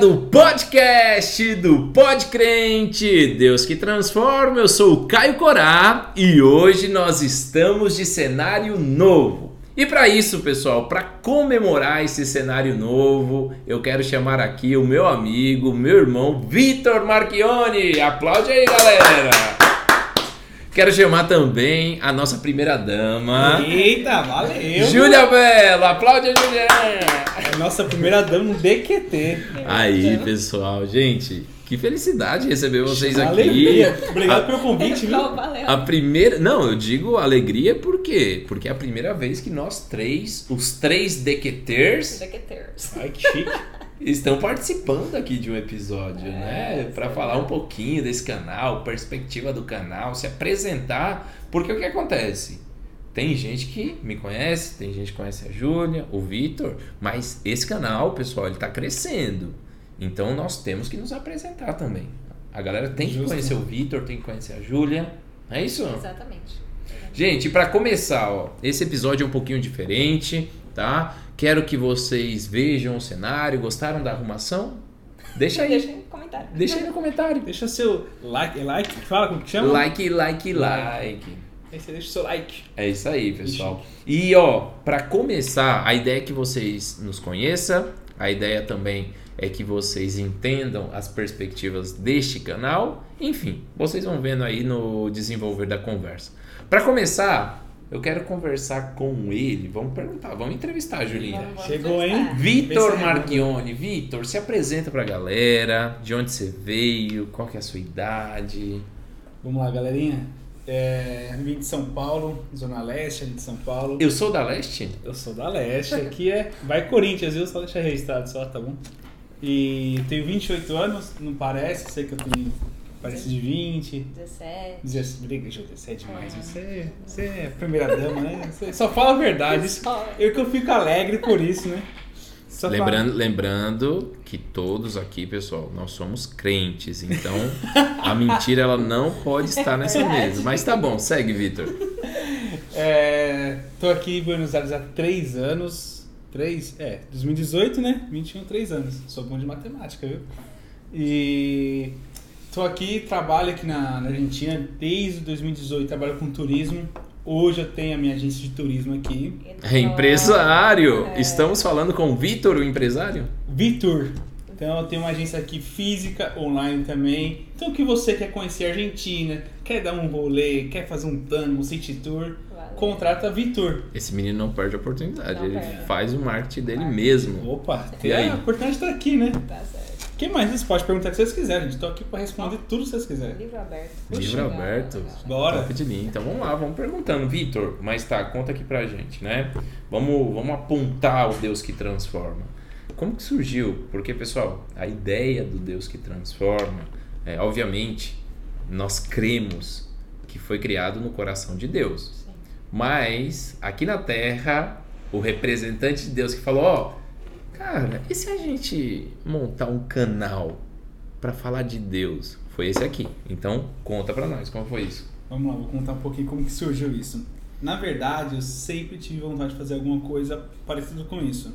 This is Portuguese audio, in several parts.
do podcast do Pod Crente, Deus que transforma. Eu sou o Caio Corá e hoje nós estamos de cenário novo. E para isso, pessoal, para comemorar esse cenário novo, eu quero chamar aqui o meu amigo, meu irmão Vitor Marchione. Aplaude aí, galera! Quero chamar também a nossa primeira dama. Eita, valeu! Júlia Belo, aplaude a Júlia! É nossa primeira dama no DQT. Aí, pessoal, gente, que felicidade receber vocês aqui. Alegria. Obrigado A- pelo convite, viu? Valeu. A primeira. Não, eu digo alegria por quê? Porque é a primeira vez que nós três, os três dequeters, Dequeters. Ai, que chique. Estão participando aqui de um episódio, né? É, Pra sim. falar um pouquinho desse canal, perspectiva do canal, se apresentar. Porque o que acontece? Tem gente que me conhece, tem gente que conhece a Júlia, o Vitor, mas esse canal, pessoal, ele tá crescendo. Então nós temos que nos apresentar também. A galera tem que conhecer o Vitor, tem que conhecer a Júlia. É isso? Exatamente. Gente, pra começar, ó, esse episódio é um pouquinho diferente, tá? Quero que vocês vejam o cenário, gostaram da arrumação? Deixa aí, Deixa aí no comentário. deixa aí no comentário. Deixa seu like, é like, fala como que chama? Like, like, like. Aí você deixa o seu like. É isso aí, pessoal. E ó, pra começar, a ideia é que vocês nos conheçam, a ideia também é que vocês entendam as perspectivas deste canal. Enfim, vocês vão vendo aí no desenvolver da conversa. Pra começar, eu quero conversar com ele. Vamos perguntar, vamos entrevistar, Julinha. Vamos, vamos Chegou, hein? Vitor Marchione. Vitor, se apresenta pra galera, de onde você veio, qual que é a sua idade. Vamos lá, galerinha. É, vim de São Paulo, Zona Leste ali de São Paulo. Eu sou da Leste? Eu sou da Leste, aqui é. Vai Corinthians, viu? Só deixar registrado só, tá bom? E tenho 28 anos, não parece, sei que eu tenho. Parece de 20. 17. 17, briga, Júlia, você é demais. É. Você, você é a primeira dama, né? Você só fala a verdade. Só. eu que eu fico alegre por isso, né? Só fala- Lembrando, lembrando que todos aqui, pessoal, nós somos crentes, então a mentira ela não pode estar nessa mesa. Mas tá bom, segue, Vitor. É, tô aqui em Buenos Aires há 3 anos. 3? É, 2018, né? 21, 3 anos. Sou bom de matemática, viu? E tô aqui, trabalho aqui na, na Argentina desde 2018, trabalho com turismo. Hoje eu tenho a minha agência de turismo aqui, É empresário. É. Estamos falando com o Vitor, o empresário? Vitor. Então eu tenho uma agência aqui física, online também. Então o que você quer conhecer a Argentina, quer dar um rolê, quer fazer um tango, um city tour, Valeu. contrata Vitor. Esse menino não perde a oportunidade, Não ele perde. faz o marketing dele mesmo. Opa, E tem aí? a oportunidade de estar aqui, né? Tá certo. O que mais vocês podem perguntar o que vocês quiserem? Estou aqui para responder tudo que vocês quiserem. Livro aberto. Livro Legal, aberto. Bora. Top de linha. Então vamos lá, vamos perguntando. Vitor, mas tá, conta aqui pra gente, né? Vamos, vamos apontar o Deus que transforma. Como que surgiu? Porque, pessoal, a ideia do Deus que transforma, é, obviamente, nós cremos que foi criado no coração de Deus. Sim. Mas, aqui na Terra, o representante de Deus que falou, ó, cara, e se a gente montar um canal pra falar de Deus? Foi esse aqui. Então, conta pra nós, como foi isso? Vamos lá, vou contar um pouquinho como que surgiu isso. Na verdade, eu sempre tive vontade de fazer alguma coisa parecida com isso.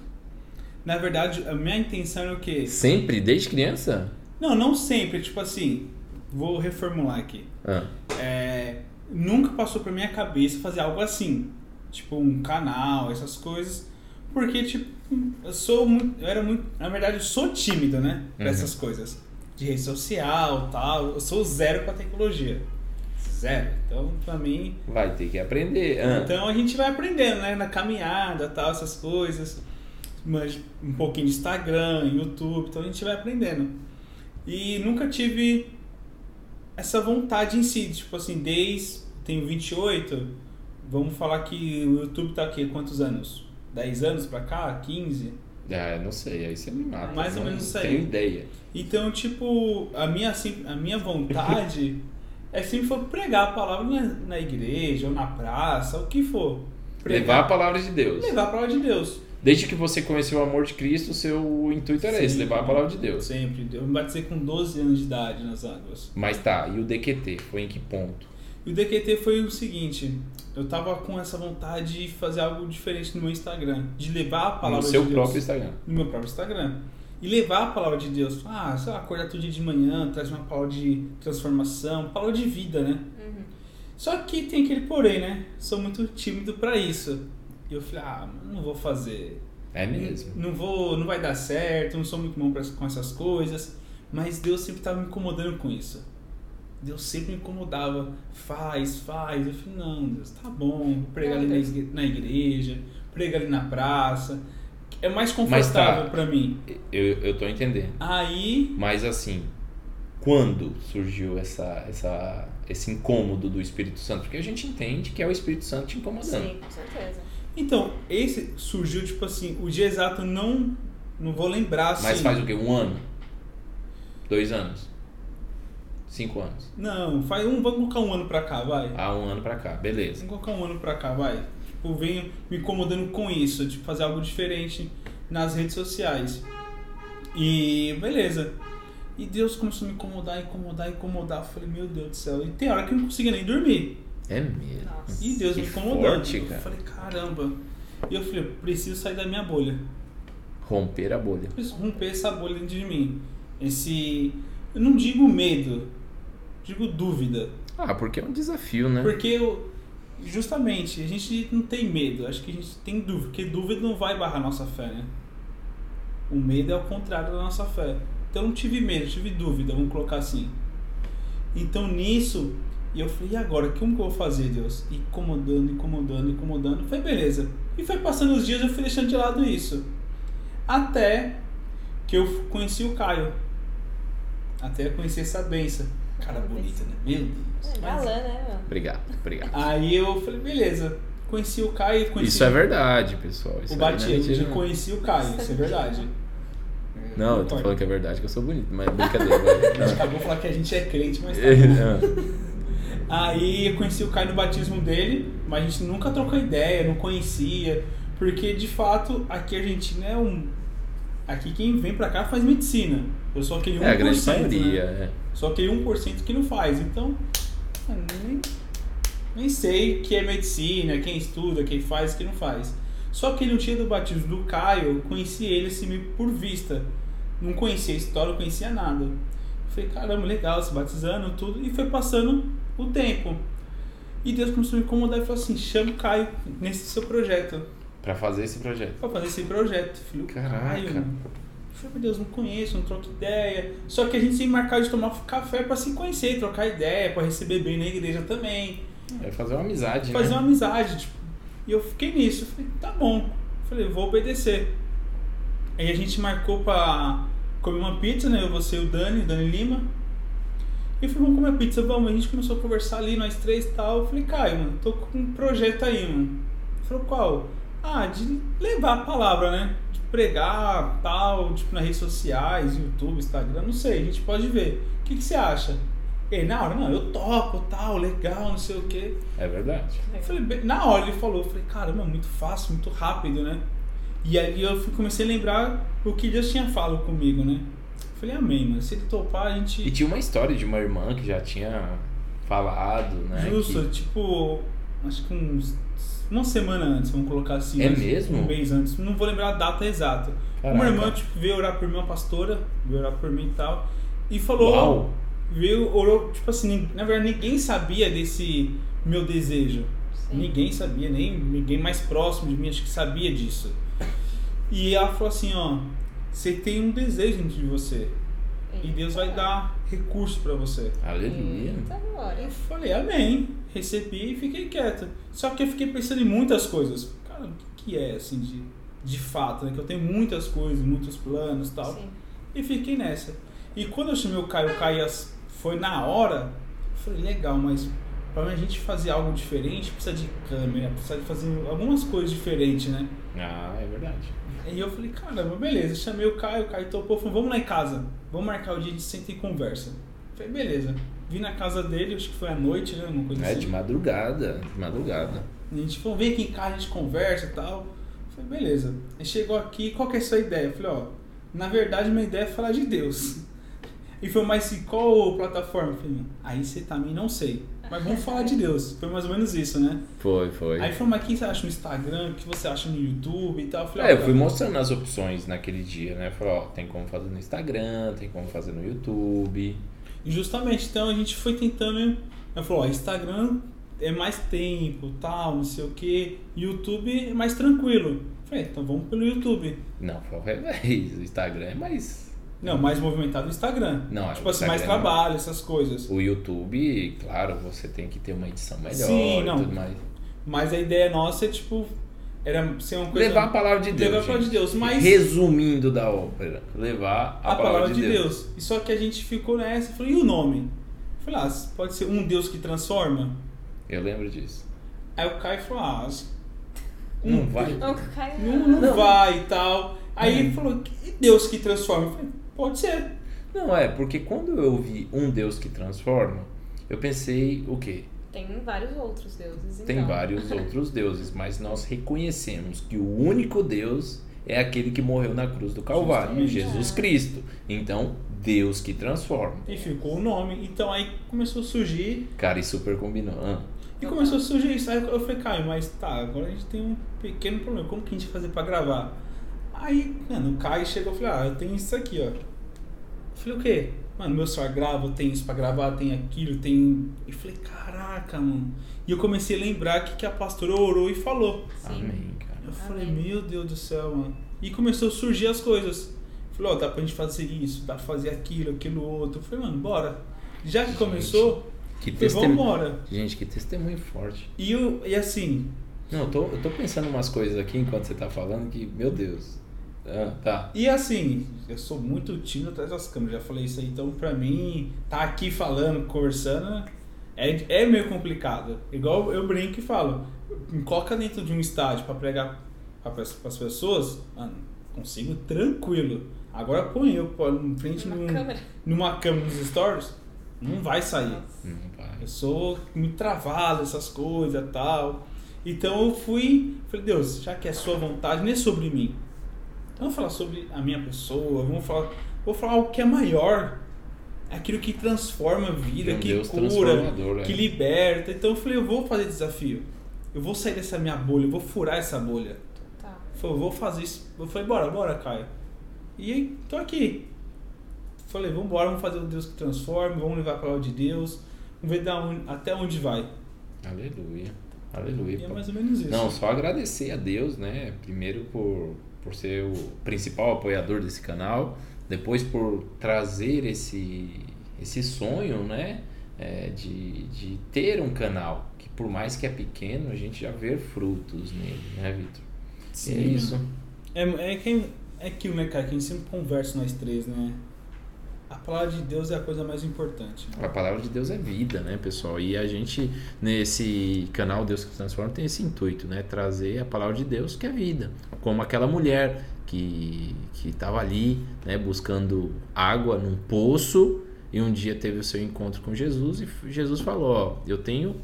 Na verdade, a minha intenção era o quê? Sempre? Desde criança? Não, não sempre. Tipo assim, vou reformular aqui. Ah, É, nunca passou por minha cabeça fazer algo assim. Tipo, um canal, essas coisas. Porque, tipo, eu sou muito. Eu era muito. Na verdade, eu sou tímido, né? Pra Uhum. essas coisas. De rede social tal. Eu sou zero pra tecnologia. Zero. Então, pra mim. vai ter que aprender. Ah, Então a gente vai aprendendo, né? Na caminhada tal, essas coisas. Mas um pouquinho de Instagram, YouTube. Então a gente vai aprendendo. E nunca tive essa vontade em si. Tipo assim, desde. Tenho 28. Vamos falar que o YouTube tá aqui há quantos anos? 10 anos pra cá? 15? ah, não sei, aí você me mata. Mais ou menos isso aí. tenho ideia. Então, tipo, a minha, assim, a minha vontade é sempre for pregar a palavra na, na igreja ou na praça, o que for. Levar a palavra de Deus. Levar a palavra de Deus. Desde que você conheceu o amor de Cristo, o seu intuito era esse, levar a palavra de Deus. Sempre. Eu me batizei com 12 anos de idade nas águas. Mas tá, e o DQT? Foi em que ponto? E o DQT foi o seguinte: eu tava com essa vontade de fazer algo diferente no meu Instagram, de levar a palavra no seu de Deus próprio Instagram. no meu próprio Instagram. e levar a palavra de Deus. Ah, sei lá, acordar todo dia de manhã, traz uma palavra de transformação, palavra de vida, né? Uhum. Só que tem aquele porém, né? Sou muito tímido pra isso. E eu falei, ah, não vou fazer. É mesmo. Não vou, não vai dar certo, não sou muito bom pra- com essas coisas. Mas Deus sempre estava me incomodando com isso. Deus sempre me incomodava. Faz, faz. Eu falei, não, Deus, tá bom. Vou pregar ali na igre- na igreja, pregar ali na praça. É mais tá. confortável pra mim. Eu, eu tô entendendo. Aí, Mas assim, quando surgiu essa, essa, esse incômodo do Espírito Santo? Porque a gente entende que é o Espírito Santo te incomodando. Sim, com certeza. então, esse surgiu, tipo assim, o dia exato não, não vou lembrar assim. Mas faz o quê? Um ano? Dois anos? Cinco anos? Não, faz um, vamos colocar um ano pra cá, vai. Há um ano pra cá, beleza. Vamos colocar um ano pra cá, vai. Tipo, eu venho me incomodando com isso, de fazer algo diferente nas redes sociais. E beleza. E Deus começou a me incomodar, incomodar, incomodar. Eu falei, meu Deus do céu. E tem hora que eu não conseguia nem dormir. É mesmo. Nossa. E Deus Que me incomodando. forte, eu cara. falei, caramba. E eu falei, eu preciso sair da minha bolha. Romper a bolha. Preciso romper essa bolha dentro de mim. Esse. Eu não digo medo, digo dúvida. Ah, porque é um desafio, né? Porque eu, justamente, a gente não tem medo, acho que a gente tem dúvida, porque dúvida não vai barrar nossa fé, né? O medo é o contrário da nossa fé. Então eu não tive medo, tive dúvida, vamos colocar assim. Então nisso, eu falei, e agora? Como que eu vou fazer, Deus? Incomodando, incomodando, incomodando. Foi beleza. E foi passando os dias, eu fui deixando de lado isso. Até que eu conheci o Caio. Até eu conheci essa benção. Cara bonita, né? Meu Deus. É, galã, né, meu? Obrigado, obrigado. Aí eu falei, beleza. Conheci o Caio, conheci Isso é verdade, pessoal. Isso o é Batismo. mentira, Eu conheci o Caio, isso é verdade. Não, eu tô falando que é verdade, que eu sou bonito, mas brincadeira. A gente acabou de falar que a gente é crente, mas tá bom. Aí eu conheci o Caio no batismo dele, mas a gente nunca trocou ideia, não conhecia. Porque de fato, aqui a Argentina é um. Aqui quem vem pra cá faz medicina. Eu sou aquele 1%. É a grande né? maioria, é. Só aquele 1% que não faz. Então, eu nem, nem sei que é medicina, quem estuda, quem faz, quem não faz. Só que no dia do batismo do Caio, eu conheci ele assim por vista. Não conhecia a história, não conhecia nada. Falei, caramba, legal, se batizando, tudo. E foi passando o tempo. E Deus começou a me incomodar e falou assim: chama o Caio nesse seu projeto. Pra fazer esse projeto. Pra fazer esse projeto. Falei, o Caraca. Falei, meu Deus, não conheço, não troco ideia. Só que a gente sempre marcava de tomar café pra se conhecer, trocar ideia, pra receber bem na igreja também. É fazer uma amizade, Fazer né? uma amizade, tipo. E eu fiquei nisso. Falei, tá bom. Falei, vou obedecer. Aí a gente marcou pra comer uma pizza, né? Eu, você e o Dani, o Dani Lima. E falei, vamos comer pizza, vamos. A gente começou a conversar ali, nós três e tal. Eu falei, Caio, mano, tô com um projeto aí, mano. Ele falou, qual? Ah, de levar a palavra, né? De pregar, tal, tipo, nas redes sociais, YouTube, Instagram, não sei, a gente pode ver. O que, que você acha? Ele, na hora, não, eu topo, tal, legal, não sei o quê. É verdade. Eu falei, na hora ele falou, eu falei, caramba, é muito fácil, muito rápido, né? E aí eu fui- comecei a lembrar o que Deus tinha falado comigo, né? Eu falei, amém, mano. Se ele topar, a gente. E tinha uma história de uma irmã que já tinha falado, né? Justo, que- tipo, acho que uns. Uma semana antes, vamos colocar assim. É mesmo? Um mês antes. Não vou lembrar a data exata. Caraca. Uma irmã, tipo, veio orar por mim, uma pastora, veio orar por mim e tal. E falou. Uau! Veio, orou, tipo assim, na verdade ninguém sabia desse meu desejo. Sim. Ninguém sabia, nem ninguém mais próximo de mim acho que sabia disso. E ela falou assim, ó, você tem um desejo dentro de você. E Deus vai dar recurso pra você. Aleluia. Eita. Eu falei, amém. Recebi e fiquei quieto. Só que eu fiquei pensando em muitas coisas. Cara, o que, que é, assim, de, de fato, né? Que eu tenho muitas coisas, muitos planos e tal. Sim. E fiquei nessa. E quando eu chamei o Caio, o Caio foi na hora, eu falei, legal, mas pra a gente fazer algo diferente, precisa de câmera, precisa de fazer algumas coisas diferentes, né? Ah, é verdade. E eu falei, caramba, beleza. Chamei o Caio, o Caio topou, falou, vamos lá em casa. Vamos marcar o dia, gente senta e conversa. Falei, beleza. Vim na casa dele, acho que foi à noite, né? Uma coisa É assim. de madrugada, de madrugada. A gente falou, vem aqui em casa, a gente conversa e tal. Falei, beleza. Aí chegou aqui, qual que é a sua ideia? Eu falei, ó, na verdade minha ideia é falar de Deus. E foi, mas assim, qual plataforma? Eu falei, aí você também não sei. Mas vamos falar de Deus. Foi mais ou menos isso, né? Foi, foi. Aí falou, mas o que você acha no Instagram? O que você acha no YouTube e tal? Eu falei, É, eu fui cara, mostrando as opções naquele dia, né? Falei, ó, tem como fazer no Instagram, tem como fazer no YouTube. E justamente, então a gente foi tentando. Ela falou, ó, Instagram é mais tempo, tal, não sei o que. YouTube é mais tranquilo. Eu falei, então vamos pelo YouTube. Não, foi ao revés. O Instagram é mais. Não, mais movimentado o Instagram. Não, tipo o assim, mais trabalho, essas coisas. O YouTube, claro, você tem que ter uma edição melhor Sim, e não. tudo mais. Mas a ideia nossa é, tipo, era ser uma coisa. Levar a palavra de Deus. Levar a palavra gente. de Deus, mas- Resumindo da ópera, levar a, a palavra de Deus. E só que a gente ficou nessa. Eu falei, e o nome? Eu falei, ah, pode ser um Deus que transforma? Eu lembro disso. Aí o Caio falou, ah, Não um vai. Não, Caio, Não, não, Não. vai e tal. Aí Hum. ele falou, e Deus que transforma? Eu falei, pode ser. Não, é, porque quando eu vi um Deus que transforma, eu pensei o quê? Tem vários outros deuses. Tem então. vários outros deuses, mas nós reconhecemos que o único Deus é aquele que morreu na cruz do Calvário, Justamente. Jesus Cristo. Então, Deus que transforma. E ficou o nome. Então aí começou a surgir. Cara, e super combinou. Ah, E começou a surgir isso. Aí eu falei, Caio, mas tá, agora a gente tem um pequeno problema. Como que a gente vai fazer pra gravar? Aí, mano, o Caio chegou e falou, ah, eu tenho isso aqui, ó. Eu falei, o quê? Mano, meu celular grava, eu tenho isso pra gravar, tem aquilo, tem. E falei, caraca, mano. E eu comecei a lembrar que, que a pastora orou e falou. Sim. amém, cara. Eu falei, Amém. meu Deus do céu, mano. E começou a surgir as coisas. Falei, ó, dá pra gente fazer isso, dá pra fazer aquilo, aquilo outro. Eu falei, mano, bora. Já que Gente, começou, Que falei, testemunho. vambora. Gente, que testemunho forte. E, eu, e assim, Não, eu tô, eu tô pensando umas coisas aqui enquanto você tá falando que, meu Deus. Ah, tá. e assim, eu sou muito tímido atrás das câmeras, já falei isso aí, então pra mim, tá aqui falando, conversando, é, é meio complicado. Igual eu brinco e falo, me coloca dentro de um estádio pra pregar para as pessoas, mano, consigo tranquilo. Agora põe eu em frente Uma num- câmera. numa câmera nos stories, não vai sair. Não vai. Eu sou muito travado, essas coisas e tal. Então eu fui, falei, Deus, já que é sua vontade, nem é sobre mim. Vamos falar sobre a minha pessoa, vamos falar, vou falar algo que é maior. Aquilo que transforma a vida, É um que Deus cura, transformador, é. que liberta. Então eu falei, eu vou fazer desafio. Eu vou sair dessa minha bolha, eu vou furar essa bolha. Tá. Falei, eu vou fazer isso. Eu falei, bora, bora, Caio. E aí, tô aqui. Falei, vamos embora, vamos fazer o Deus que transforma, vamos levar a palavra de Deus, vamos ver da onde- até onde vai. Aleluia. Aleluia. E é mais ou menos isso. Não, só agradecer a Deus, né? Primeiro por, por ser o principal apoiador desse canal, depois por trazer esse, esse sonho, né? É, de, de ter um canal que por mais que é pequeno, a gente já vê frutos nele, né, Vitor? E É isso. É, é, quem, é aquilo, né, cara, que a gente sempre conversa nós três, né? A palavra de Deus é a coisa mais importante. A palavra de Deus é vida, né, pessoal? E a gente, nesse canal Deus que Transforma, tem esse intuito, né? Trazer a palavra de Deus que é vida. Como aquela mulher que que estava ali, né, buscando água num poço e um dia teve o seu encontro com Jesus e Jesus falou: Ó, eu tenho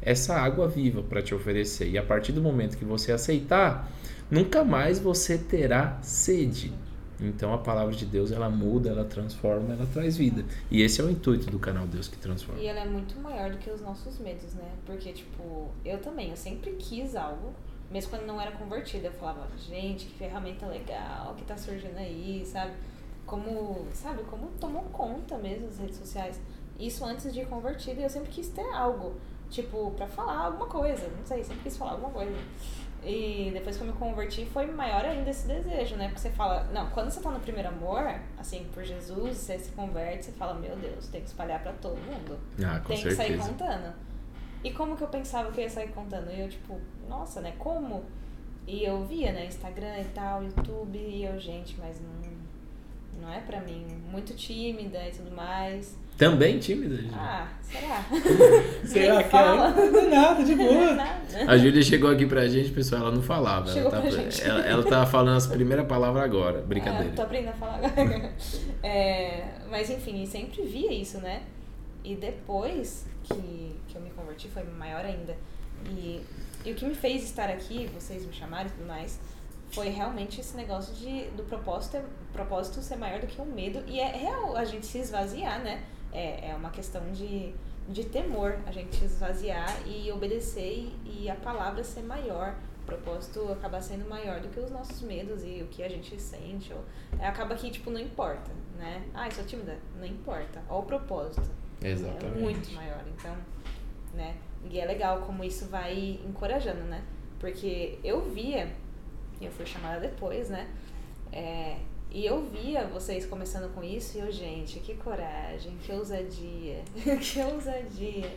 essa água viva para te oferecer. E a partir do momento que você aceitar, nunca mais você terá sede. Então a palavra de Deus ela muda, ela transforma, ela traz vida. E esse é o intuito do canal Deus que transforma. E ela é muito maior do que os nossos medos, né? Porque, tipo, eu também, eu sempre quis algo, mesmo quando não era convertida. Eu falava, gente, que ferramenta legal que tá surgindo aí, sabe? Como, sabe, como tomou conta mesmo as redes sociais. Isso antes de convertida, eu sempre quis ter algo, tipo, pra falar alguma coisa, não sei, sempre quis falar alguma coisa. E depois que eu me converti, foi maior ainda esse desejo, né? Porque você fala, não, quando você tá no primeiro amor, assim, por Jesus, você se converte, você fala, meu Deus, tem que espalhar pra todo mundo. Ah, com tem que sair certeza. contando. E como que eu pensava que eu ia sair contando? E eu, tipo, nossa, né? Como? E eu via, né? Instagram e tal, YouTube, e eu, gente, mas não, não é pra mim. Muito tímida e tudo mais. Também tímida, gente. Ah, será? Será que fala. é? Não é nada, de é boa. nada. A Júlia chegou aqui pra gente, pessoal, ela não falava. Ela, tá, pra gente. ela, ela tava falando as primeiras palavras agora. Ah, Brincadeira. tô aprendendo a falar agora. É, mas enfim, sempre via isso, né? E depois que, que eu me converti foi maior ainda. E, e o que me fez estar aqui, vocês me chamaram e tudo mais, foi realmente esse negócio de, do propósito, propósito ser maior do que o medo. E é real a gente se esvaziar, né? É, é uma questão de, de temor, a gente esvaziar e obedecer e, e a palavra ser maior. O propósito acaba sendo maior do que os nossos medos e o que a gente sente. Ou, é, acaba que, tipo, não importa, né? Ah, eu sou tímida? Não importa. Olha o propósito. Exatamente. É muito maior. Então, né? E é legal como isso vai encorajando, né? Porque eu via, eu fui chamada depois, né? É, e eu via vocês começando com isso e eu, gente, que coragem, que ousadia, que ousadia.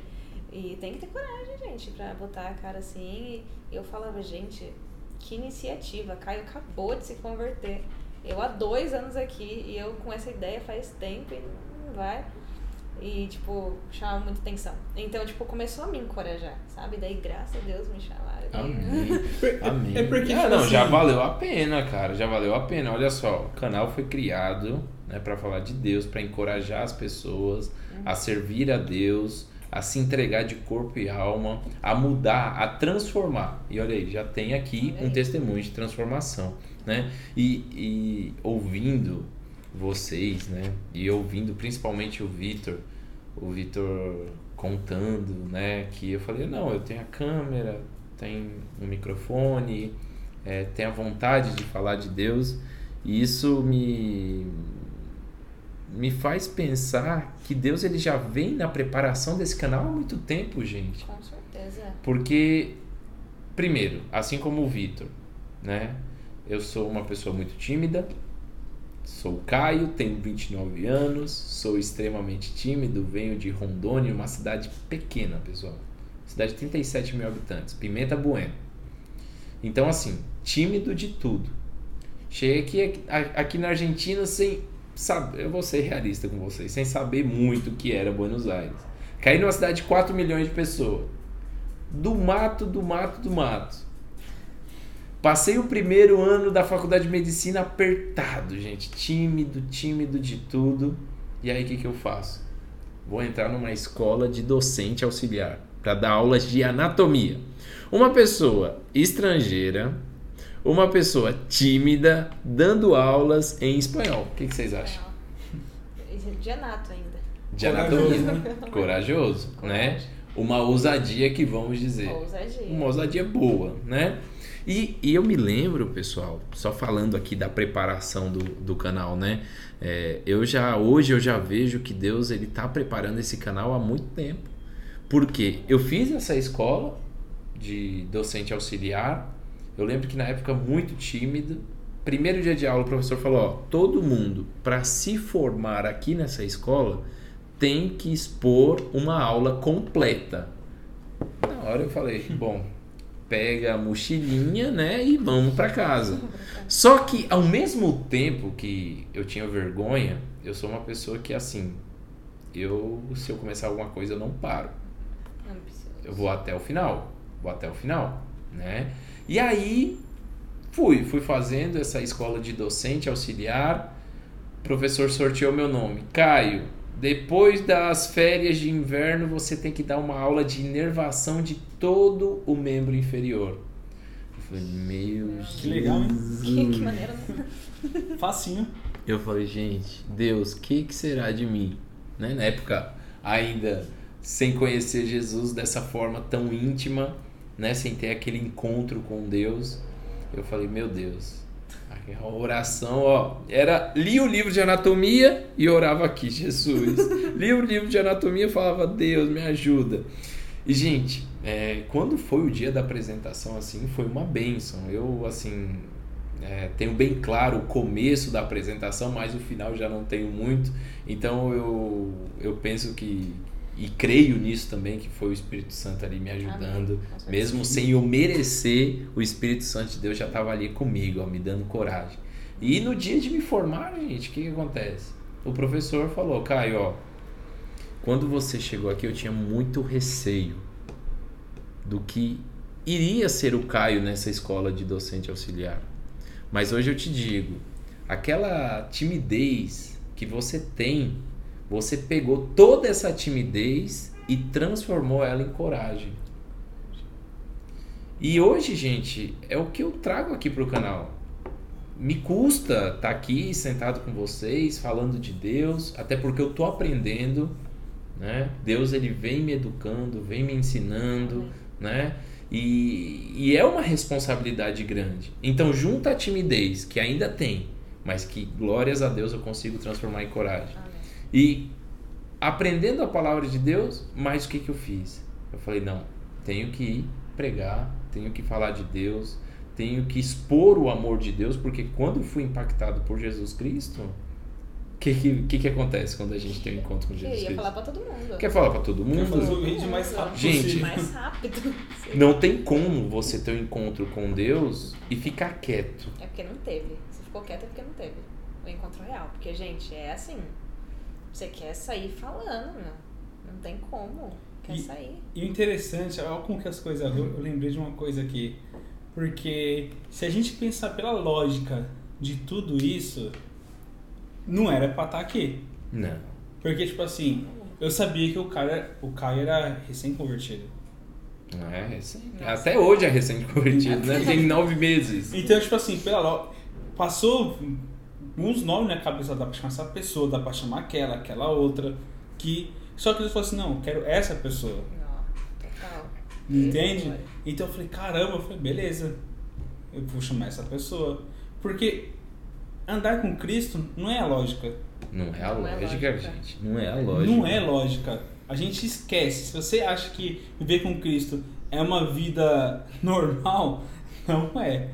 E tem que ter coragem, gente, pra botar a cara assim. E eu falava, gente, que iniciativa. Caio acabou de se converter. Eu há dois anos aqui e eu com essa ideia faz tempo e não vai. E, tipo, chamava muita atenção. Então, tipo, começou a me encorajar, sabe? Daí, graças a Deus, me chamaram. Amém. Amém. É porque, ah, tipo não, assim- já valeu a pena, cara. Já valeu a pena. Olha só, o canal foi criado, né, para falar de Deus, para encorajar as pessoas a servir a Deus, a se entregar de corpo e alma, a mudar, a transformar. E olha aí, já tem aqui um testemunho de transformação, né? E, e ouvindo vocês, né? E ouvindo principalmente o Vitor, o Vitor contando, né? Que eu falei, não, eu tenho a câmera, tenho um microfone, é, tenho a vontade de falar de Deus. E isso me me faz pensar que Deus ele já vem na preparação desse canal há muito tempo, gente. Com certeza. Porque, primeiro, assim como o Vitor, né? Eu sou uma pessoa muito tímida, sou Caio, tenho 29 anos, sou extremamente tímido, venho de Rondônia, uma cidade pequena, pessoal. Cidade de 37 mil habitantes, Pimenta Bueno. Então, assim, tímido de tudo. Cheguei aqui, aqui na Argentina sem saber, eu vou ser realista com vocês, sem saber muito o que era Buenos Aires. Caí numa cidade de 4 milhões de pessoas. Do mato, do mato, do mato. Passei o primeiro ano da faculdade de medicina apertado, gente. Tímido, tímido de tudo. E aí o que, que eu faço? Vou entrar numa escola de docente auxiliar para dar aulas de anatomia. Uma pessoa estrangeira, uma pessoa tímida, dando aulas em espanhol. O que, que vocês acham? De anato ainda. De Corajoso, anatomia. Corajoso, né? Uma ousadia que vamos dizer. Ousadia. Uma ousadia boa, né? E, e eu me lembro, pessoal, só falando aqui da preparação do, do canal, né? É, eu já hoje eu já vejo que Deus ele tá preparando esse canal há muito tempo. Porque eu fiz essa escola de docente auxiliar. Eu lembro que na época muito tímido. Primeiro dia de aula o professor falou: ó, todo mundo para se formar aqui nessa escola tem que expor uma aula completa. Na hora eu falei, bom, pega a mochilinha, né, e vamos para casa. Só que ao mesmo tempo que eu tinha vergonha, eu sou uma pessoa que assim, eu se eu começar alguma coisa eu não paro. Precisa. Eu vou até o final, vou até o final, né? E aí fui, fui fazendo essa escola de docente auxiliar. O professor sorteou meu nome, Caio. Depois das férias de inverno, você tem que dar uma aula de inervação de todo o membro inferior. Eu falei, meu Que legal, hein? Que, que maneira. Facinho. Eu falei, gente, Deus, o que, que será de mim? Né? Na época, ainda sem conhecer Jesus dessa forma tão íntima, né? sem ter aquele encontro com Deus, eu falei, meu Deus, oração, ó, era li o livro de anatomia e orava aqui, Jesus. li o livro de anatomia e falava, Deus, me ajuda. E, gente, é, quando foi o dia da apresentação, assim, foi uma bênção. Eu, assim, é, tenho bem claro o começo da apresentação, mas o final já não tenho muito. Então eu, eu penso que, e creio nisso também, que foi o Espírito Santo ali me ajudando. Amém. Mesmo sem eu merecer, o Espírito Santo de Deus já estava ali comigo, ó, me dando coragem. E no dia de me formar, gente, o que, que acontece? O professor falou, Caio, ó, quando você chegou aqui eu tinha muito receio do que iria ser o Caio nessa escola de docente auxiliar. Mas hoje eu te digo, aquela timidez que você tem, você pegou toda essa timidez e transformou ela em coragem. E hoje, gente, é o que eu trago aqui pro canal. Me custa estar aqui sentado com vocês, falando de Deus, até porque eu tô aprendendo, né? Deus ele vem me educando, vem me ensinando, né? E, e é uma responsabilidade grande. Então, junta a timidez, que ainda tem, mas que, glórias a Deus, eu consigo transformar em coragem. E aprendendo a palavra de Deus, mas o que, que eu fiz? Eu falei, não, tenho que ir pregar, tenho que falar de Deus, tenho que expor o amor de Deus, porque quando eu fui impactado por Jesus Cristo, o que, que, que, acontece quando a gente tem um encontro com Eu Jesus ia Cristo? falar pra todo mundo. Quer falar pra todo Quer fazer mundo? o vídeo mais rápido Gente, possível. Mais rápido. Não tem como você ter um encontro com Deus e ficar quieto. É porque não teve. Se ficou quieto é porque não teve. O encontro real. Porque, gente, é assim. Você quer sair falando, meu. Não tem como. Quer E- sair. E o interessante, olha como que as coisas. Eu, eu lembrei de uma coisa aqui. Porque se a gente pensar pela lógica de tudo isso, não era pra estar aqui. Não. Porque, tipo assim, eu sabia que o cara, o Caio era recém-convertido. Não é recente. Nossa. Até hoje é recém-convertido, né? Tem nove meses. Então, tipo assim, pela lógica. Passou uns nomes na cabeça, dá pra chamar essa pessoa, dá pra chamar aquela, aquela outra. Que. Só que eles falaram assim, não, eu quero essa pessoa. Não, total. Entende? Glória. Então eu falei, caramba, eu falei, beleza, eu vou chamar essa pessoa. Porque andar com Cristo não é a lógica. Não é a Não é lógica, lógica. gente. Não é a lógica. Não é lógica. A gente esquece. Se você acha que viver com Cristo é uma vida normal, não é.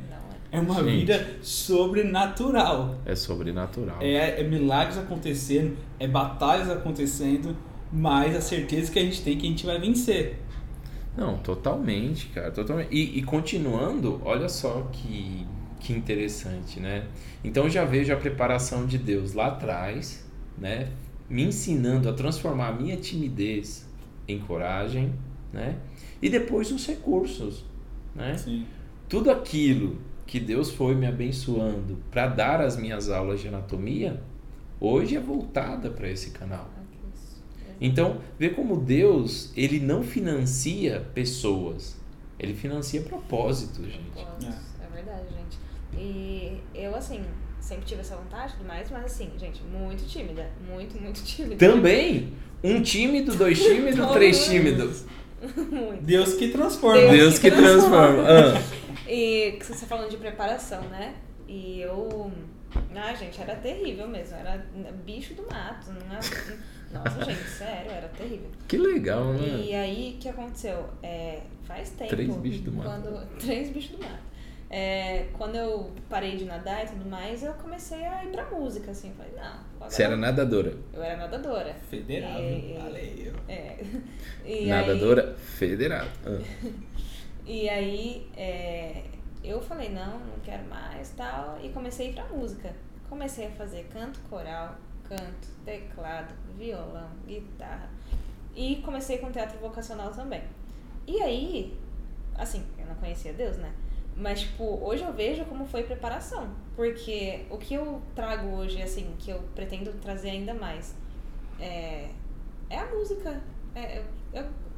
É. É uma Gente. vida sobrenatural. É sobrenatural. É, é milagres acontecendo, é batalhas acontecendo, mas a certeza que a gente tem que a gente vai vencer. Não, totalmente, cara. Totalmente. E, e continuando, olha só que, que interessante, né? Então eu já vejo a preparação de Deus lá atrás, né? Me ensinando a transformar a minha timidez em coragem, né? E depois os recursos, né? Sim. Tudo aquilo que Deus foi me abençoando para dar as minhas aulas de anatomia, hoje é voltada para esse canal. Isso. Então, vê como Deus, ele não financia pessoas. Ele financia propósitos, gente. Propósitos. É verdade, gente. E eu, assim, sempre tive essa vontade e tudo mais, mas assim, gente, muito tímida. Muito, muito tímida. Também, um tímido, dois tímidos, três tímidos. Deus que transforma. Deus Deus que que transforma. Ah, E que você tá falando de preparação, né? E eu. Ah, gente, era terrível mesmo. Era bicho do mato. Não era... Nossa, gente, sério, era terrível. que legal, né? E aí, o que aconteceu? É, faz tempo. Três bichos do mato. Quando, três bichos do mato. É, quando eu parei de nadar e tudo mais, eu comecei a ir pra música, assim. Falei, não. Você era nadadora. Eu era nadadora. Federal. E- Valeu. É. E nadadora federada. Ah. E aí é, eu falei, não, não quero mais tal. E comecei a ir pra música. Comecei a fazer canto coral, canto, teclado, violão, guitarra. E comecei com teatro vocacional também. E aí, assim, eu não conhecia Deus, né? Mas, tipo, hoje eu vejo como foi preparação. Porque o que eu trago hoje, assim, que eu pretendo trazer ainda mais, é, é a música. É,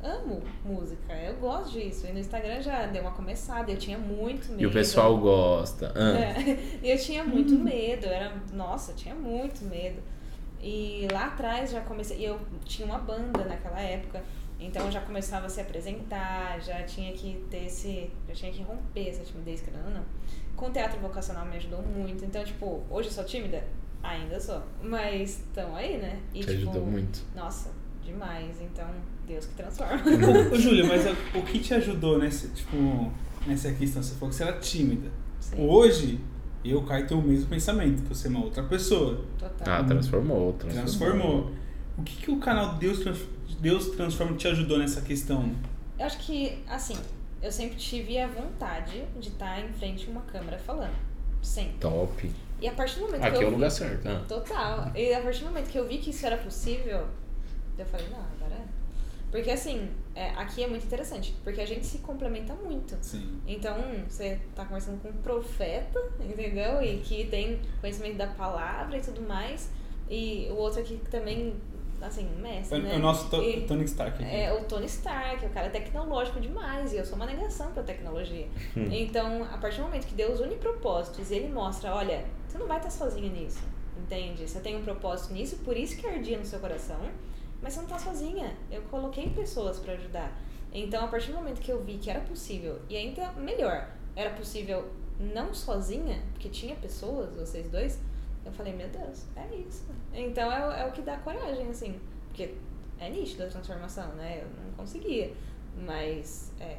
amo música, eu gosto disso. E no Instagram já deu uma começada, eu tinha muito medo. E o pessoal gosta. Ah. É, e eu tinha muito medo, era, nossa, eu tinha muito medo. E lá atrás já comecei, e eu tinha uma banda naquela época, então eu já começava a se apresentar, já tinha que ter esse, já tinha que romper essa timidez, querendo ou não. Com o teatro vocacional me ajudou muito, então tipo, hoje eu sou tímida? Ainda sou, mas estão aí, né? E, Te tipo, ajudou muito. Nossa, demais, então Deus que transforma. Ô, Júlia, mas o- o que te ajudou nesse, tipo, nessa questão? Você falou que você era tímida. Sim, Hoje, eu, Caio, tenho o mesmo pensamento, que você é uma outra pessoa. total. Ah, transformou, transformou. Transformou. O que, que o canal Deus, Deus Transforma te ajudou nessa questão? Eu acho que, assim, eu sempre tive a vontade de estar em frente a uma câmera falando. Sempre. Top. E a partir do momento que Aqui eu é o vi- lugar certo. Ah. Total. E a partir do momento que eu vi que isso era possível, eu falei, não. Porque assim, é, aqui é muito interessante, porque a gente se complementa muito. Sim. Então, você tá conversando com um profeta, entendeu? E que tem conhecimento da palavra e tudo mais. E o outro aqui que também, assim, mestre, É, né? é o nosso to E- Tony Stark aqui. é o Tony Stark, o cara é tecnológico demais e eu sou uma negação pra tecnologia. então, a partir do momento que Deus une propósitos e ele mostra, olha, você não vai estar sozinho nisso, entende? Você tem um propósito nisso, por isso que ardia no seu coração. Mas você não tá sozinha. Eu coloquei pessoas pra ajudar. Então, a partir do momento que eu vi que era possível, e ainda melhor, era possível não sozinha, porque tinha pessoas, vocês dois, eu falei, meu Deus, é isso. Então é, o- é o que dá coragem, assim. Porque é nítido a transformação, né? Eu não conseguia. Mas é,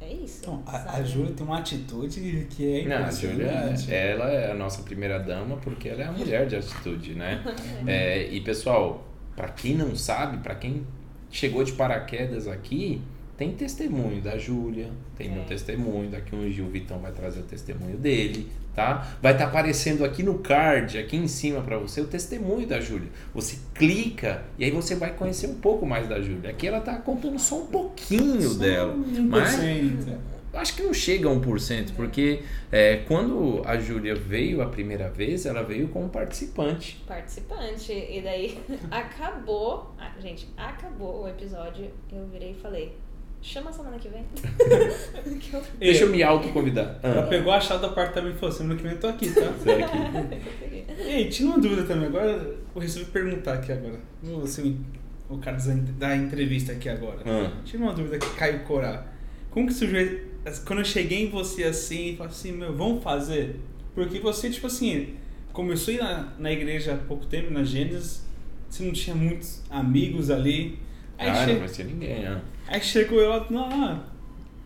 é isso. Então, a, a? Júlia tem uma atitude que é Não, a Júlia, impressionante. ela é a nossa primeira dama porque ela é a mulher de atitude, né? É, e pessoal, pra quem não sabe, pra quem chegou de paraquedas aqui, tem testemunho da Júlia, tem meu É. testemunho, daqui um dia o Vitão vai trazer o testemunho dele, tá? Vai estar aparecendo aqui no card, aqui em cima pra você, o testemunho da Júlia. Você clica e aí você vai conhecer um pouco mais da Júlia. Aqui ela tá contando só um pouquinho Só dela. 1%. Mas acho que não chega a 1%, porque é, quando a Júlia veio a primeira vez, ela veio como participante. Participante. E daí acabou. ah, gente, acabou o episódio. Eu virei e falei. Chama semana que vem. Que eu- Deixa eu me autoconvidar. Ela Ah, pegou a chave do apartamento e falou: semana que vem eu tô aqui, tá? sai aqui. Ei, tinha uma dúvida também. Agora eu resolvi perguntar aqui agora. Assim, o cara da- entrevista aqui agora. Ah. Tinha uma dúvida aqui, Caio Corá. Como que surgiu. Quando eu cheguei em você assim e falei assim, meu, vamos fazer? Porque você, tipo assim, começou a ir na, na igreja há pouco tempo, na Gênesis, você não tinha muitos amigos ali. Aí, Ah, che- não ser ninguém, ah. aí chegou eu, não, não,